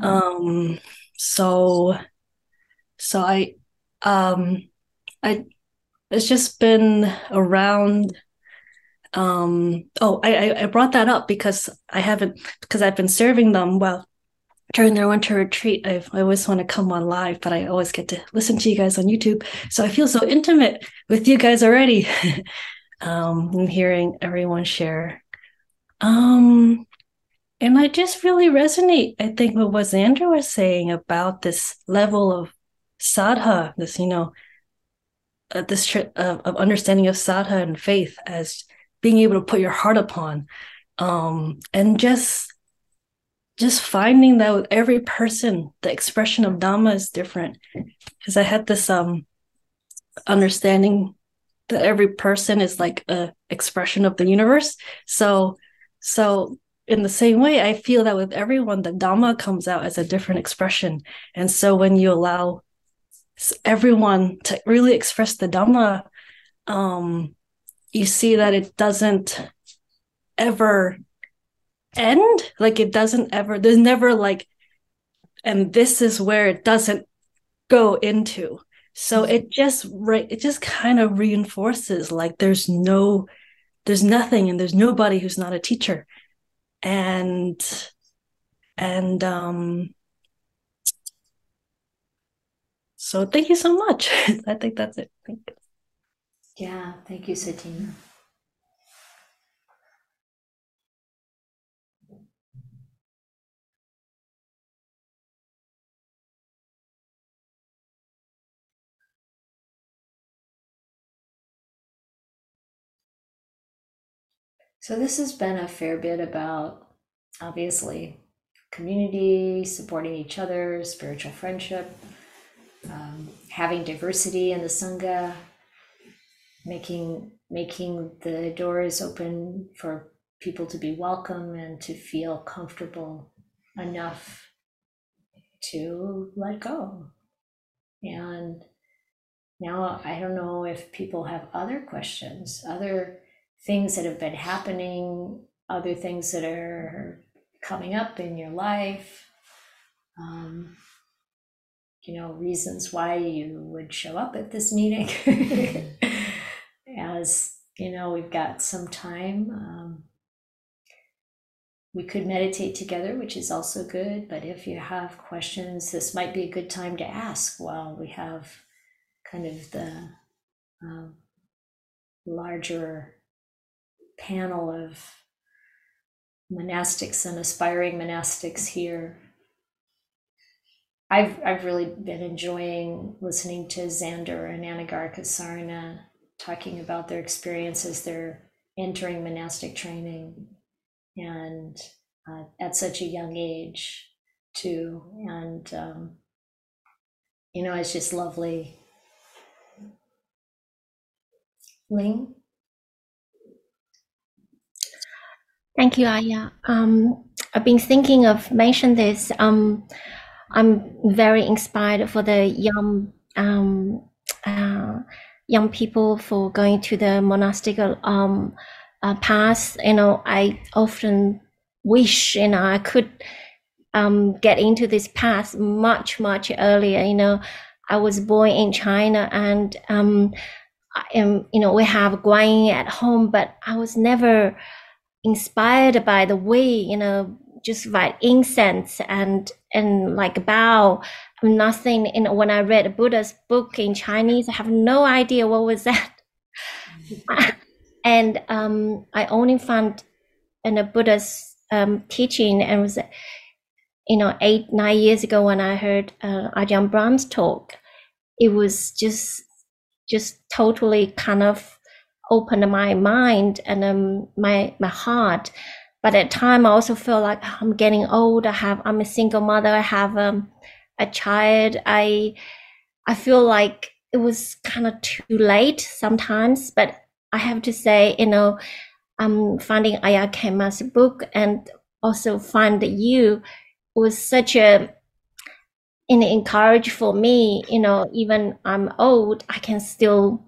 L: Um so so I um I it's just been around um oh I I brought that up because I haven't because I've been serving them. Well during their winter retreat I've, I always want to come on live but I always get to listen to you guys on YouTube. So I feel so intimate with you guys already um and hearing everyone share. Um and I just really resonate I think with what Xander was saying about this level of sadha this you know uh, this of, of understanding of sadha and faith as being able to put your heart upon. Um and just just finding that with every person the expression of dhamma is different. Because i had this um understanding that every person is like a expression of the universe. So so in the same way i feel that with everyone the dhamma comes out as a different expression. And so when you allow everyone to really express the dhamma um you see that it doesn't ever end. Like it doesn't ever there's never like and this is where it doesn't go into so it just right it just kind of reinforces like there's no there's nothing and there's nobody who's not a teacher and and um so thank you so much i think that's it thank you.
A: Yeah, thank you, Satina. So, this has been a fair bit about obviously community, supporting each other, spiritual friendship, um, having diversity in the Sangha, making making the doors open for people to be welcome and to feel comfortable enough to let go. And now I don't know if people have other questions, other things that have been happening, other things that are coming up in your life. Um, you know, reasons why you would show up at this meeting. as you know, we've got some time. Um, we could meditate together, which is also good. But if you have questions, this might be a good time to ask while we have kind of the um, larger panel of monastics and aspiring monastics here. I've I've really been enjoying listening to Xander and Anagarika Sarana talking about their experiences. They're entering monastic training and uh, at such a young age too. And um, you know it's just lovely. Ling
M: thank you ayya um, i've been thinking of mention this um, i'm very inspired for the young um, uh, young people for going to the monastic um, uh, path. You know, I often wish you know I could um, get into this path much much earlier. You know, I was born in China and um, I am you know we have Guanyin at home, but I was never inspired by the way you know just write incense and and like bow. Nothing in when i read buddha's book in chinese i have no idea what was that. And um, i only found in a buddha's um, teaching and was you know eight nine years ago when i heard uh, ajahn brahm's talk. It was just just totally kind of opened my mind and um, my my heart but at time I also feel like I'm getting old. I have I'm a single mother. I have um, a child. I I feel like it was kind of too late sometimes. But I have to say, you know, I'm finding Ayya Khema's book and also find you was such a an encourage for me. You know, even I'm old, I can still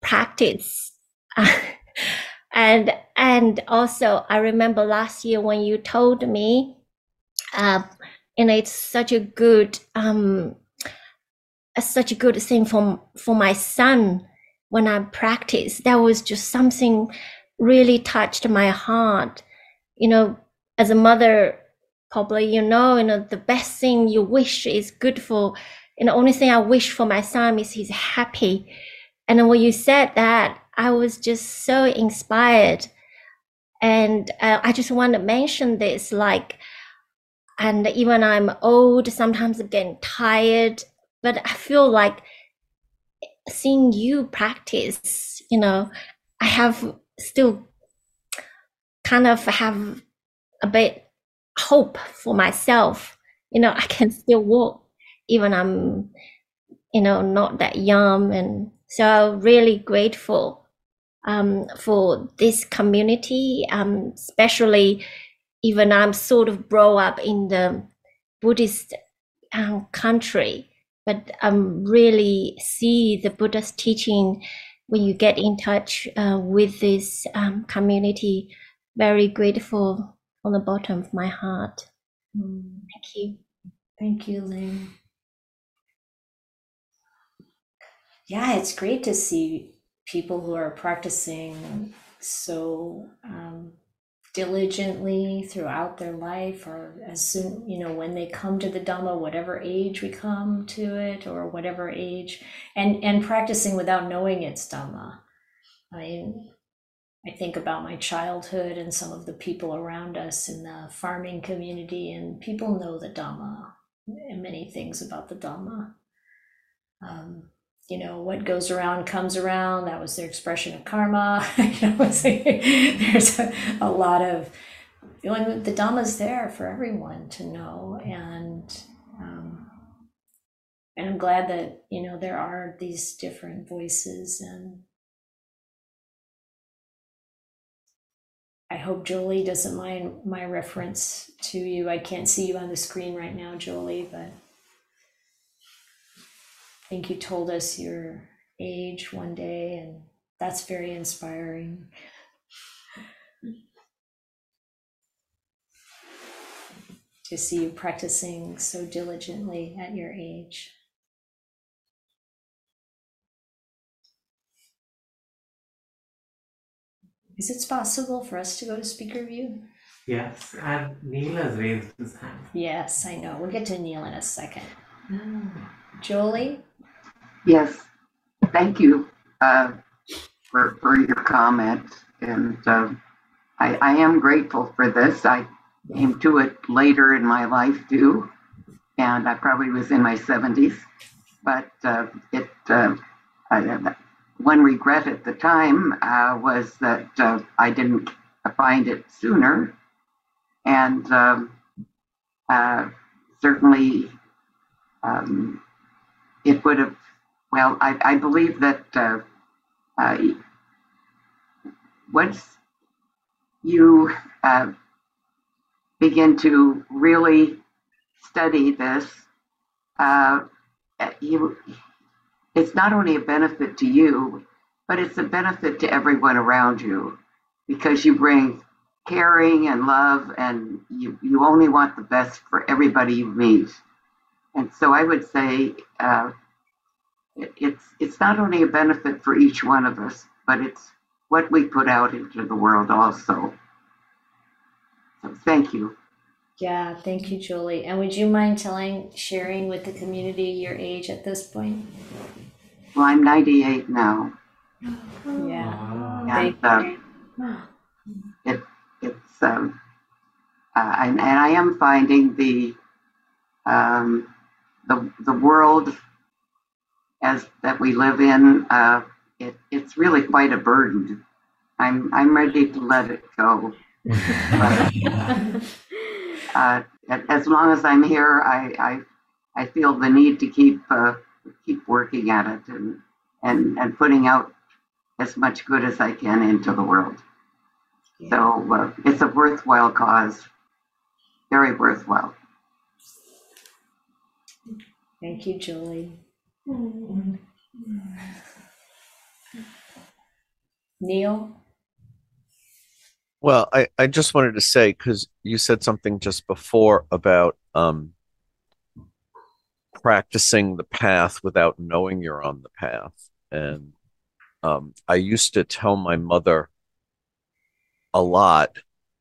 M: practice. and and also, I remember last year when you told me, uh, and it's such a good um, such a good thing for for my son when I practice. That was just something really touched my heart. You know, as a mother, probably you know, you know, the best thing you wish is good for. And the only thing I wish for my son is he's happy. And when you said that, I was just so inspired. And uh, I just want to mention this, like, and even I'm old, sometimes I'm getting tired, but I feel like seeing you practice, you know, I have still kind of have a bit hope for myself. You know, I can still walk even I'm, you know, not that young. And so really grateful um, for this community, um, especially even I'm sort of grow up in the Buddhist um, country, but um, really see the Buddha's teaching when you get in touch uh, with this um, community. Very grateful on the bottom of my heart.
A: Mm.
M: Thank you.
A: Thank you, Ling. Yeah, it's great to see people who are practicing so um, diligently throughout their life, or as soon, you know, when they come to the Dhamma, whatever age we come to it, or whatever age, and and practicing without knowing it's Dhamma. I mean, I think about my childhood and some of the people around us in the farming community, and people know the Dhamma and many things about the Dhamma. Um, you know, what goes around comes around. That was their expression of karma. you know, there's a, a lot of feeling the Dhamma's there for everyone to know, and um, and I'm glad that you know there are these different voices and I hope Jolie doesn't mind my reference to you. I can't see you on the screen right now, Jolie, but think you told us your age one day, and that's very inspiring. To see you practicing so diligently at your age. Is it possible for us to go to speaker view?
N: Yes, and Neil has raised his hand.
A: Yes, I know. We'll get to Neil in a second. Mm. Jolie?
O: Yes, thank you uh, for, for your comment. And uh, I, I am grateful for this. I came to it later in my life too, and I probably was in my 70s. But uh, it, uh, I, one regret at the time uh, was that uh, I didn't find it sooner. And um, uh, certainly um, it would have, well, I, I believe that uh, uh, once you uh, begin to really study this, you it's not only a benefit to you, but it's a benefit to everyone around you because you bring caring and love and you, you only want the best for everybody you meet. And so I would say uh, it's it's not only a benefit for each one of us, but it's what we put out into the world also. So thank you.
A: Yeah, thank you, Julie. And would you mind telling, sharing with the community your age at this point?
O: Well, I'm 98 now.
A: Yeah.
O: And uh, it, it's, um, uh, and, and I am finding the, um, the, the world as that we live in, uh, it, it's really quite a burden. I'm, I'm ready to let it go. But, uh, as long as I'm here, I, I, I feel the need to keep uh, keep working at it and, and and putting out as much good as I can into the world. So uh, it's a worthwhile cause. very worthwhile.
A: Thank you, Julie. Neil?
H: Well, I, I just wanted to say, because you said something just before about um, practicing the path without knowing you're on the path. And um, I used to tell my mother a lot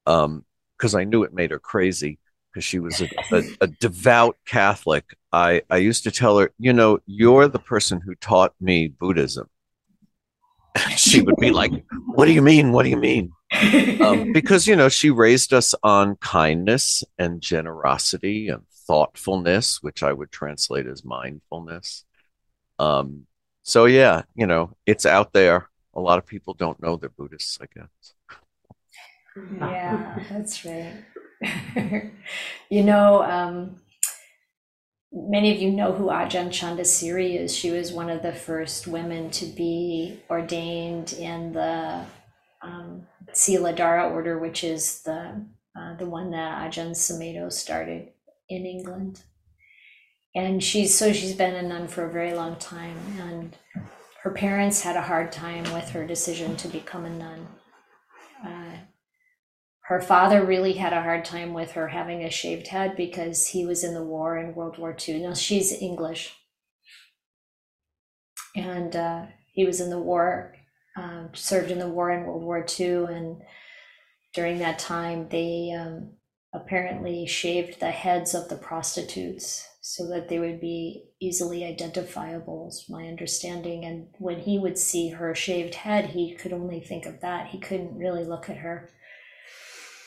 H: because I knew it made her crazy because she was a, a, a devout Catholic. I, I used to tell her, you know, you're the person who taught me Buddhism. she would be like, What do you mean? What do you mean? Um, because, you know, she raised us on kindness and generosity and thoughtfulness, which I would translate as mindfulness. Um, so, yeah, you know, it's out there. A lot of people don't know they're Buddhists, I guess.
A: Yeah, that's right. you know, um, many of you know who Ajahn Candasiri is. She was one of the first women to be ordained in the um, Siladhara order, which is the uh, the one that Ajahn Sumedho started in England. And she's so she's been a nun for a very long time, and her parents had a hard time with her decision to become a nun. Her father really had a hard time with her having a shaved head because he was in the war in World War II. Now she's English, and uh, he was in the war, uh, served in the war in World War II, and during that time they um, apparently shaved the heads of the prostitutes so that they would be easily identifiable, is my understanding. And when he would see her shaved head, he could only think of that. He couldn't really look at her.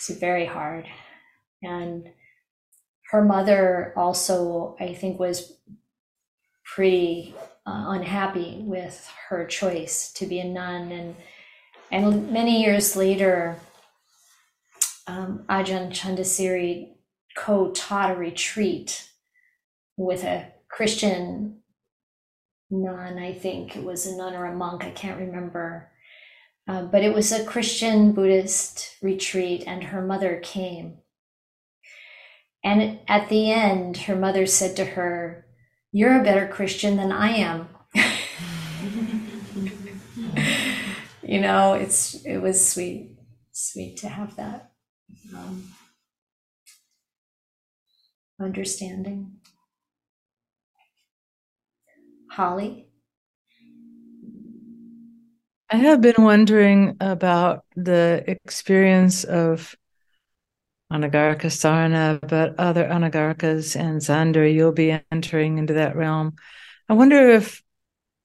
A: It's very hard. And her mother also, I think, was pretty uh, unhappy with her choice to be a nun. And, and many years later, um, Ajahn Candasiri co taught a retreat with a Christian nun, I think it was a nun or a monk, I can't remember. Uh, but it was a Christian Buddhist retreat, and her mother came. And at the end, her mother said to her, You're a better Christian than I am. you know, it's it was sweet, sweet to have that um, understanding. Holly?
G: I have been wondering about the experience of Anagarika Sarana, but other Anagarikas and Xander, you'll be entering into that realm. I wonder if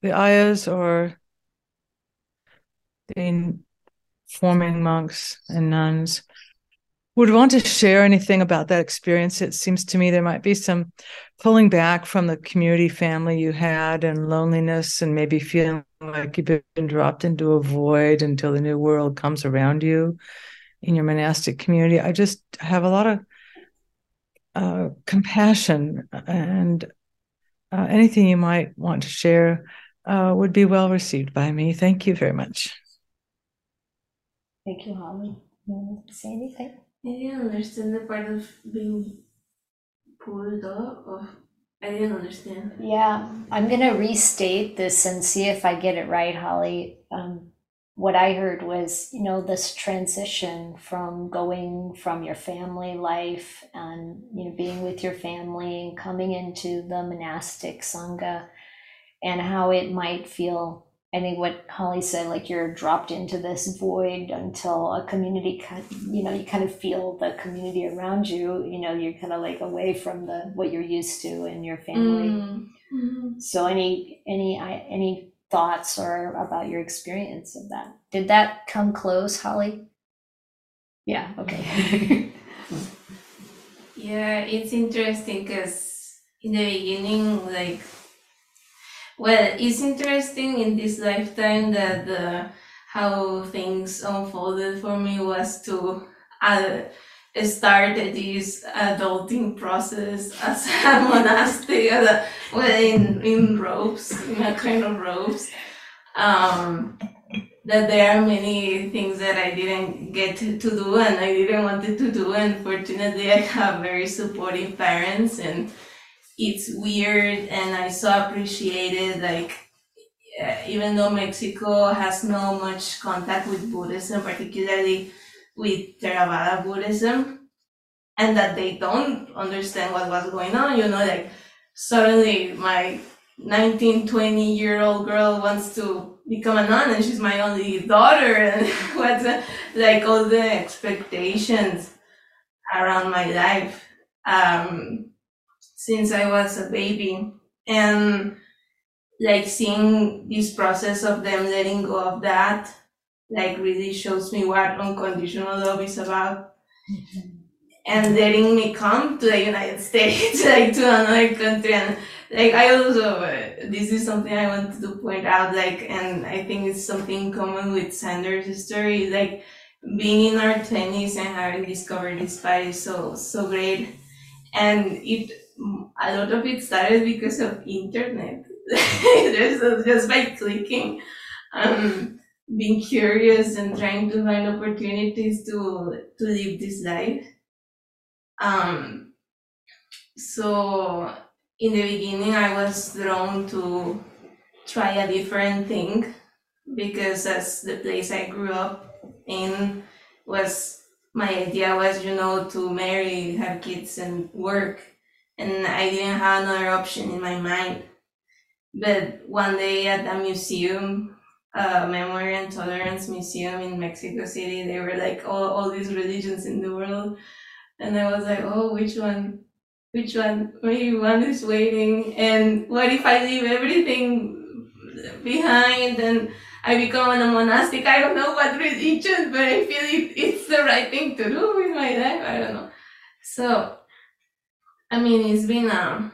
G: the Ayyas or the forming monks and nuns would want to share anything about that experience. It seems to me there might be some pulling back from the community family you had and loneliness and maybe feeling like you've been dropped into a void until the new world comes around you in your monastic community. I just have a lot of uh, compassion and uh, anything you might want to share uh, would be well received by me. Thank you very much.
A: Thank you, Holly. You want to say anything?
D: I didn't understand the part of being pulled up. Of, I didn't understand.
A: Yeah, I'm going to restate this and see if I get it right, Holly. Um, what I heard was, you know, this transition from going from your family life and, you know, being with your family and coming into the monastic Sangha and how it might feel I think what Holly said, like you're dropped into this void until a community, you know, you kind of feel the community around you. You know, you're kind of like away from the what you're used to in your family.
D: Mm-hmm.
A: So, any any any thoughts or about your experience of that? Did that come close, Holly? Yeah. Okay.
D: yeah, it's interesting because in the beginning, like well, it's interesting in this lifetime that the how things unfolded for me was to uh, start this adulting process as a monastic, as a, well, in, in robes, in a kind of robes. Um, that there are many things that I didn't get to, do and I didn't wanted to do. And fortunately, I have very supportive parents, and it's weird, and I so appreciate it. Like, uh, even though Mexico has no much contact with Buddhism, particularly with Theravada Buddhism, and that they don't understand what was going on, you know, like suddenly my 19, 20 year old girl wants to become a nun and she's my only daughter and what's like all the expectations around my life um, since I was a baby. And like seeing this process of them letting go of that like really shows me what unconditional love is about. And letting me come to the United States like to another country. And like I also uh, this is something I wanted to point out like and I think it's something common with Xander's story like being in our 20s and having discovered this fight is so so great. And it a lot of it started because of internet. Just, just by clicking um being curious and trying to find opportunities to to live this life. Um so in the beginning I was drawn to try a different thing because as the place I grew up in was my idea was you know to marry have kids and work and I didn't have another option in my mind. But one day at a museum uh, memory and tolerance museum in Mexico City they were like all, all these religions in the world. And I was like oh which one? Which one? Maybe one is waiting? And what if i leave everything behind and i become a monastic? I don't know what religion but i feel it, it's the right thing to do with my life. I don't know. So i mean it's been um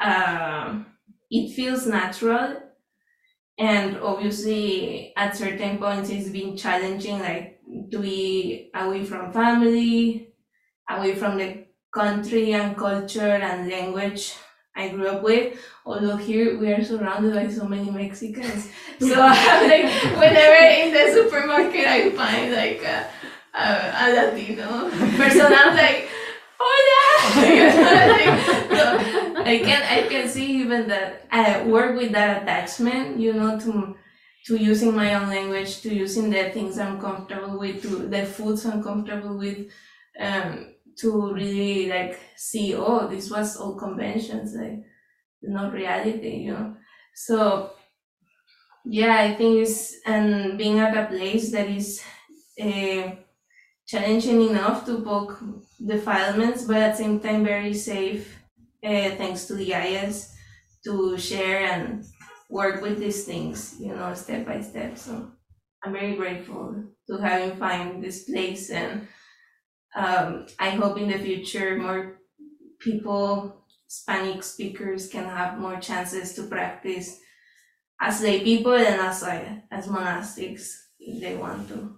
D: uh, it feels natural and obviously at certain points it's been challenging like to be away from family away from the country and culture and language I grew up with. Although here we are surrounded by so many Mexicans, so like whenever in the supermarket I find like a, a, a Latino person, I'm like, hola. I can I can see even that I work with that attachment, you know, to to using my own language, to using the things I'm comfortable with, to the foods I'm comfortable with. Um, to really like see oh this was all conventions like not reality you know so yeah i think it's and being at a place that is uh, challenging enough to poke defilements but at the same time very safe uh, thanks to the ayyas to share and work with these things you know step by step so i'm very grateful to having find this place and um, I hope in the future more people, Hispanic speakers, can have more chances to practice as lay people and as as monastics if they want to.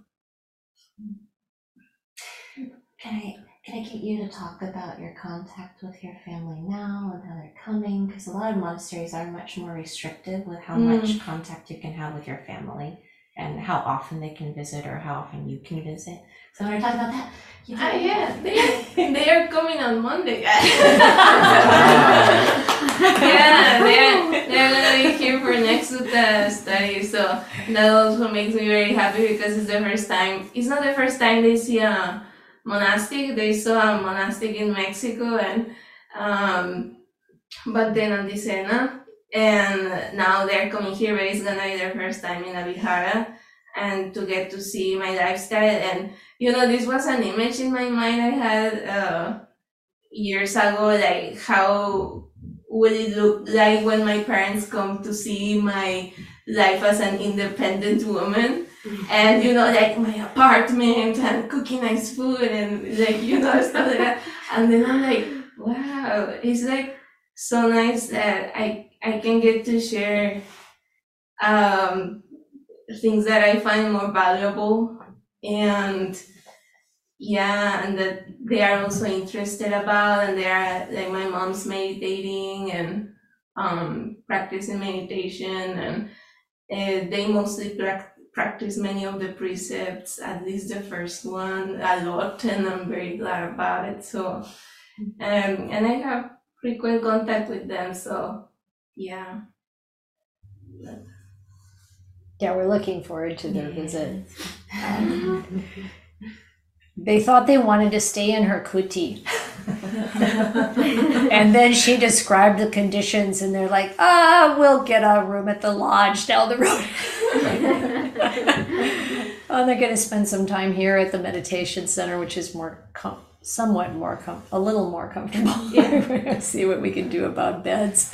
C: I can I get you to talk about your contact with your family now and how they're coming? Because a lot of monasteries are much more restrictive with how
D: Mm.
C: much contact you can have with your family and how often they can visit or how often you can visit. So I talk about that, you
D: Ah, yeah, they, they are coming on Monday. yeah, they're, they're gonna be here for next Sutta study, so that also makes me very happy because it's the first time. It's not the first time they see a monastic. They saw a monastic in Mexico, and um, but then on Dicena, and now they're coming here, but it's gonna be their first time in a vihara, and to get to see my lifestyle and you know this was an image in my mind i had uh, years ago like how will it look like when my parents come to see my life as an independent woman and you know like my apartment and cooking nice food and like you know stuff like that. And then i'm like wow it's like so nice that i i can get to share um things that i find more valuable. And yeah and that they are also interested about and they are like my mom's meditating and um practicing meditation and uh, they mostly prac- practice many of the precepts, at least the first one, a lot, and I'm very glad about it. So, um, and I have frequent contact with them. So, yeah.
A: Yeah, we're looking forward to their visit. Um, they thought they wanted to stay in her kuti. and then she described the conditions, and they're like, ah, we'll get a room at the lodge down the road. oh, they're going to spend some time here at the meditation center, which is more, com- somewhat more, com- a little more comfortable. Yeah. See what we can do about beds.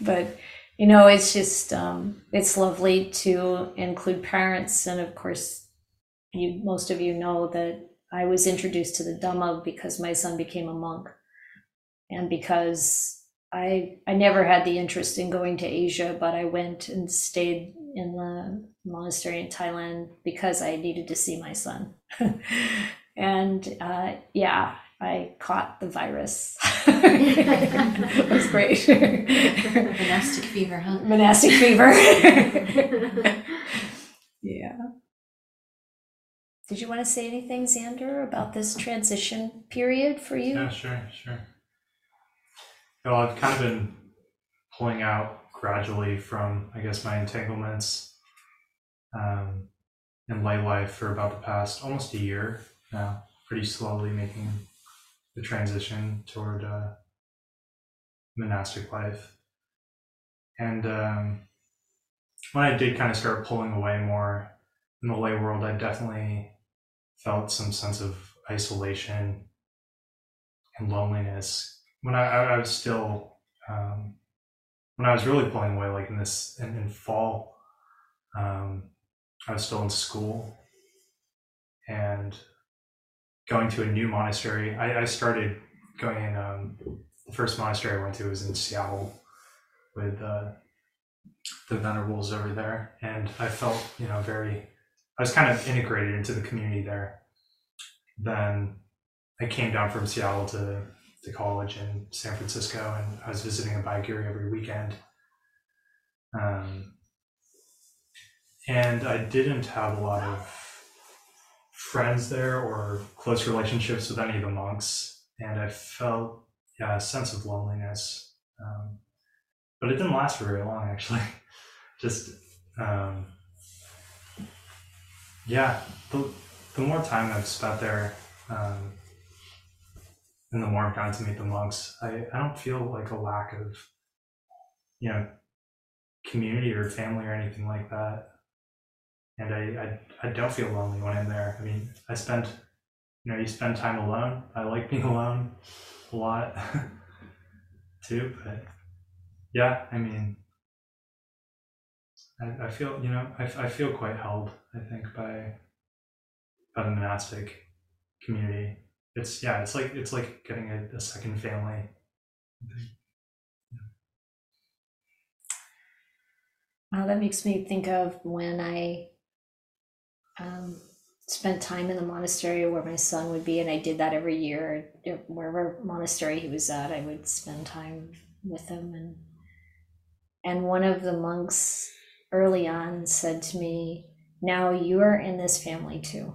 A: But, you know, it's just, um, it's lovely to include parents. And of course, you, most of you know that I was introduced to the Dhamma because my son became a monk. And because I I never had the interest in going to Asia, but I went and stayed in the monastery in Thailand because I needed to see my son. and uh, yeah, I caught the virus. it was great.
C: Monastic fever, huh?
A: Monastic fever. yeah. Did you want to say anything, Xander, about this transition period for you?
E: Yeah, sure, sure. Well, I've kind of been pulling out gradually from, I guess, my entanglements um, in lay life for about the past almost a year now, pretty slowly making the transition toward uh, monastic life. And um, when I did kind of start pulling away more in the lay world, I definitely felt some sense of isolation and loneliness when I, I, was still um, when I was really pulling away like in this in, in fall um, I was still in school and going to a new monastery I, I started going in um, the first monastery I went to was in Seattle with uh, the venerables over there and I felt you know very I was kind of integrated into the community there. Then I came down from Seattle to, to college in San Francisco, and I was visiting Abhayagiri every weekend. Um, and I didn't have a lot of friends there or close relationships with any of the monks, and I felt yeah a sense of loneliness. Um, but it didn't last for very long, actually. Just um, yeah, the, the more time I've spent there, um, and the more I've gotten to meet the monks, I, I don't feel like a lack of, you know, community or family or anything like that. And I, I, I don't feel lonely when I'm there. I mean, I spend, you know, you spend time alone. I like being alone a lot too, but yeah, I mean, I, I feel, you know, I, I feel quite held, I think, by by the monastic community. It's yeah, it's like it's like getting a, a second family.
A: Well, that makes me think of when I um, spent time in the monastery where my son would be, and I did that every year. Wherever monastery he was at, I would spend time with him. And and one of the monks early on said to me, "Now you are in this family too."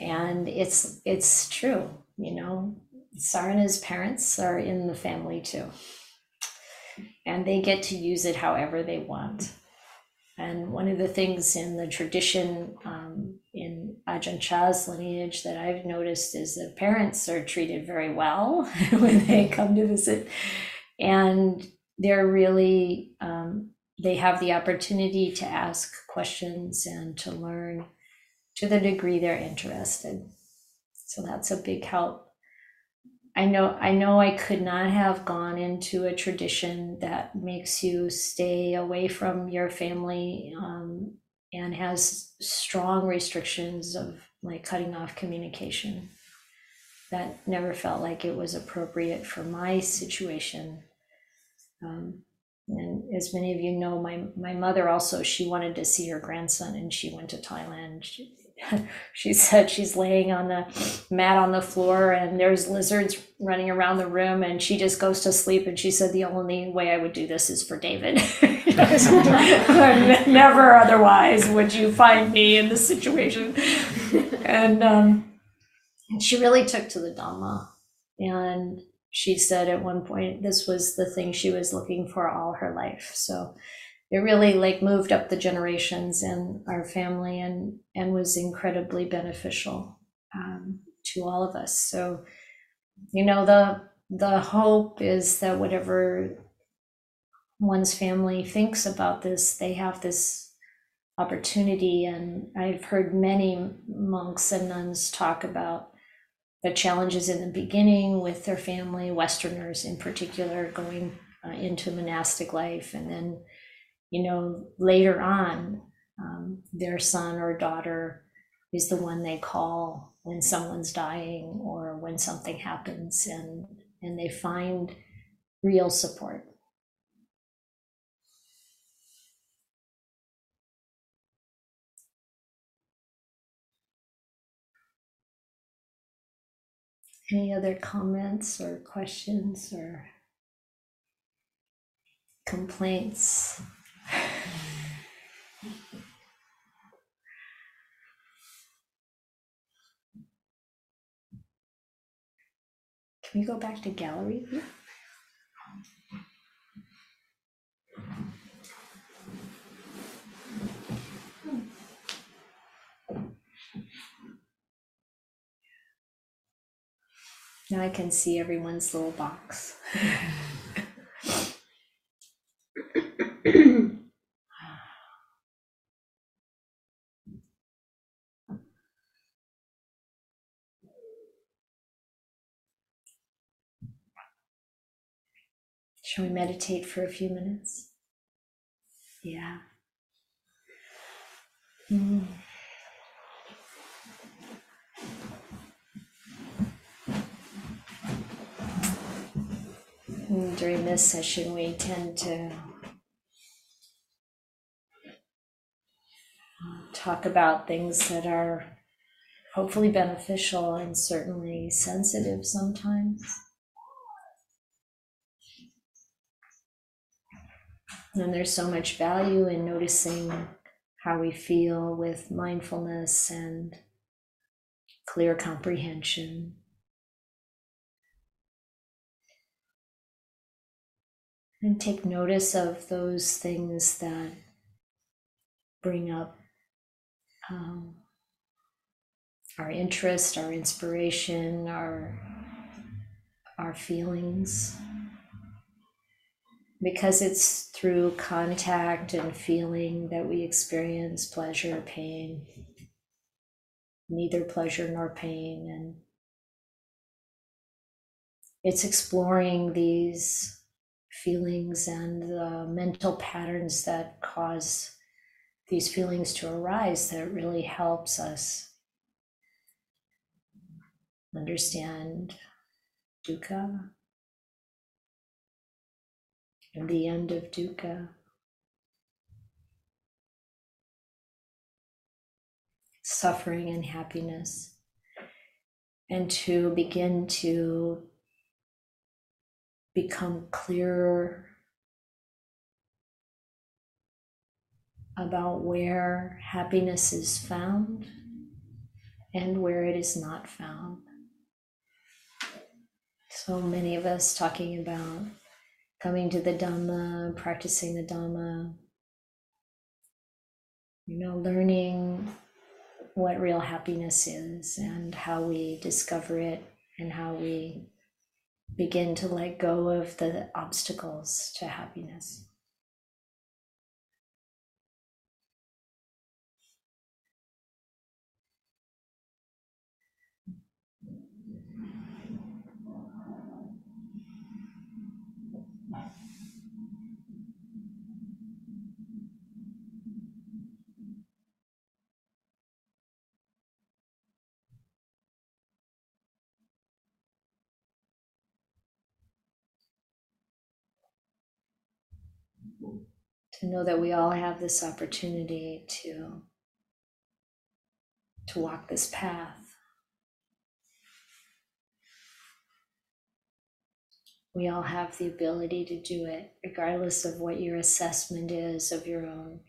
A: And it's it's true, you know. Sarana's parents are in the family too, and they get to use it however they want. And one of the things in the tradition um, in Ajahn Chah's lineage that I've noticed is that parents are treated very well when they come to visit. And they're really, um, they have the opportunity to ask questions and to learn to the degree they're interested. So that's a big help. I know I know I could not have gone into a tradition that makes you stay away from your family um, and has strong restrictions of like cutting off communication. That never felt like it was appropriate for my situation. Um, and as many of you know, my my mother also she wanted to see her grandson, and she went to Thailand she said she's laying on the mat on the floor and there's lizards running around the room and she just goes to sleep and she said the only way I would do this is for David. Never otherwise would you find me in this situation. And um, she really took to the Dhamma. And she said at one point this was the thing she was looking for all her life. So it really like moved up the generations in our family and and was incredibly beneficial um, to all of us. So you know the the hope is that whatever one's family thinks about this they have this opportunity. And i've heard many monks and nuns talk about the challenges in the beginning with their family westerners in particular going uh, into monastic life and then you know, later on, um, their son or daughter is the one they call when someone's dying or when something happens, and and they find real support. Any other comments or questions or complaints? Can we go back to gallery? Now I can see everyone's little box. Shall we meditate for a few minutes? Yeah. Mm. During this session, we tend to talk about things that are hopefully beneficial and certainly sensitive sometimes. And there's so much value in noticing how we feel with mindfulness and clear comprehension. And take notice of those things that bring up um, our interest, our inspiration, our, our feelings because it's through contact and feeling that we experience pleasure, pain, neither pleasure nor pain. And it's exploring these feelings and the mental patterns that cause these feelings to arise that really helps us understand dukkha and the end of dukkha. Suffering and happiness, and to begin to become clearer about where happiness is found and where it is not found. So many of us talking about coming to the Dhamma, practicing the Dhamma, you know, learning what real happiness is and how we discover it and how we begin to let go of the obstacles to happiness. To know that we all have this opportunity to to walk this path. We all have the ability to do it, regardless of what your assessment is of your own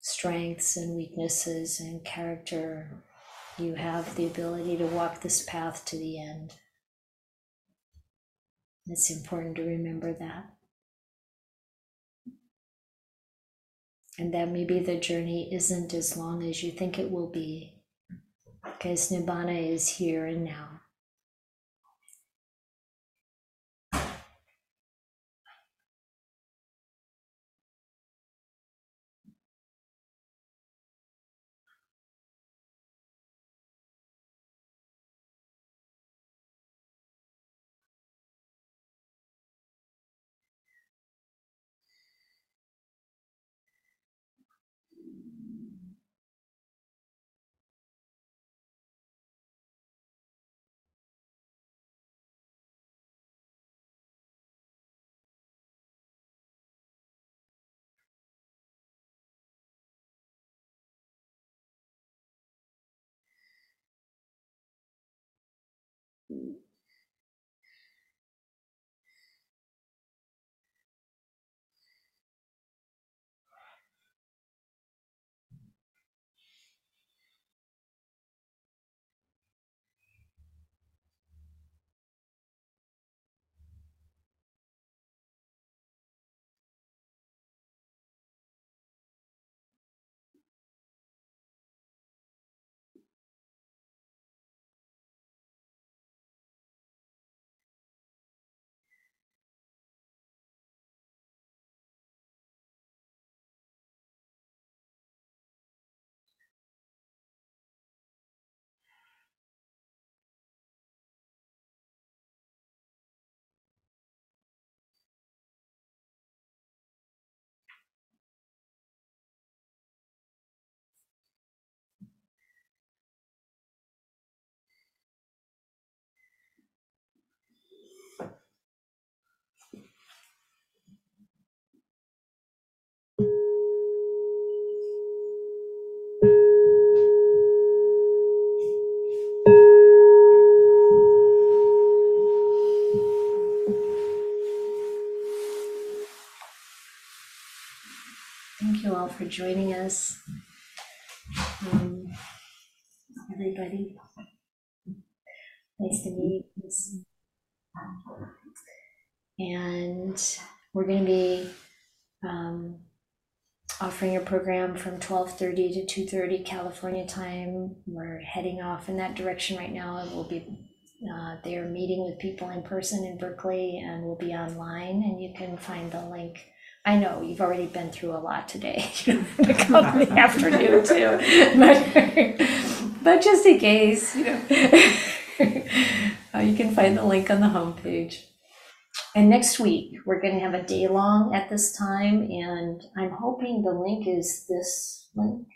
A: strengths and weaknesses and character. You have the ability to walk this path to the end. It's important to remember that. And that maybe the journey isn't as long as you think it will be, because Nibbana is here and now. For joining us. Um, everybody, nice to meet you. And we're going to be um, offering a program from 12:30 to 2:30 California time. We're heading off in that direction right now, we'll be uh, there meeting with people in person in Berkeley, and we'll be online, and you can find the link. I know you've already been through a lot today. You to come in the afternoon too, but, but just in case, you know, uh, you can find the link on the homepage. And next week, we're going to have a day long at this time, and I'm hoping the link is this link.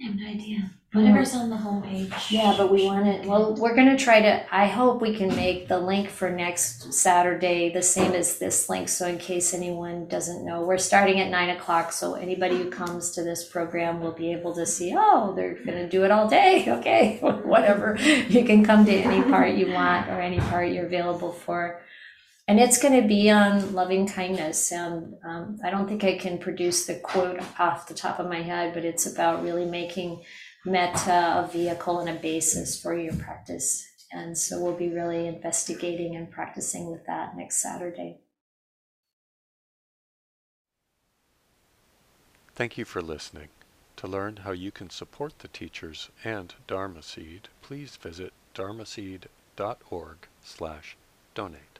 C: I have no idea. Whatever's on the homepage.
A: Yeah, but we want it, well, we're going to try to, I hope we can make the link for next Saturday the same as this link. So in case anyone doesn't know, we're starting at nine o'clock. So anybody who comes to this program will be able to see, oh, they're going to do it all day. Okay, whatever. You can come to any part you want or any part you're available for. And it's going to be on loving kindness. And um, I don't think I can produce the quote off the top of my head, but it's about really making metta a vehicle and a basis for your practice. And so we'll be really investigating and practicing with that next Saturday.
P: Thank you for listening. To learn how you can support the teachers and Dharma Seed, please visit dharma dharmaseed.org slash donate.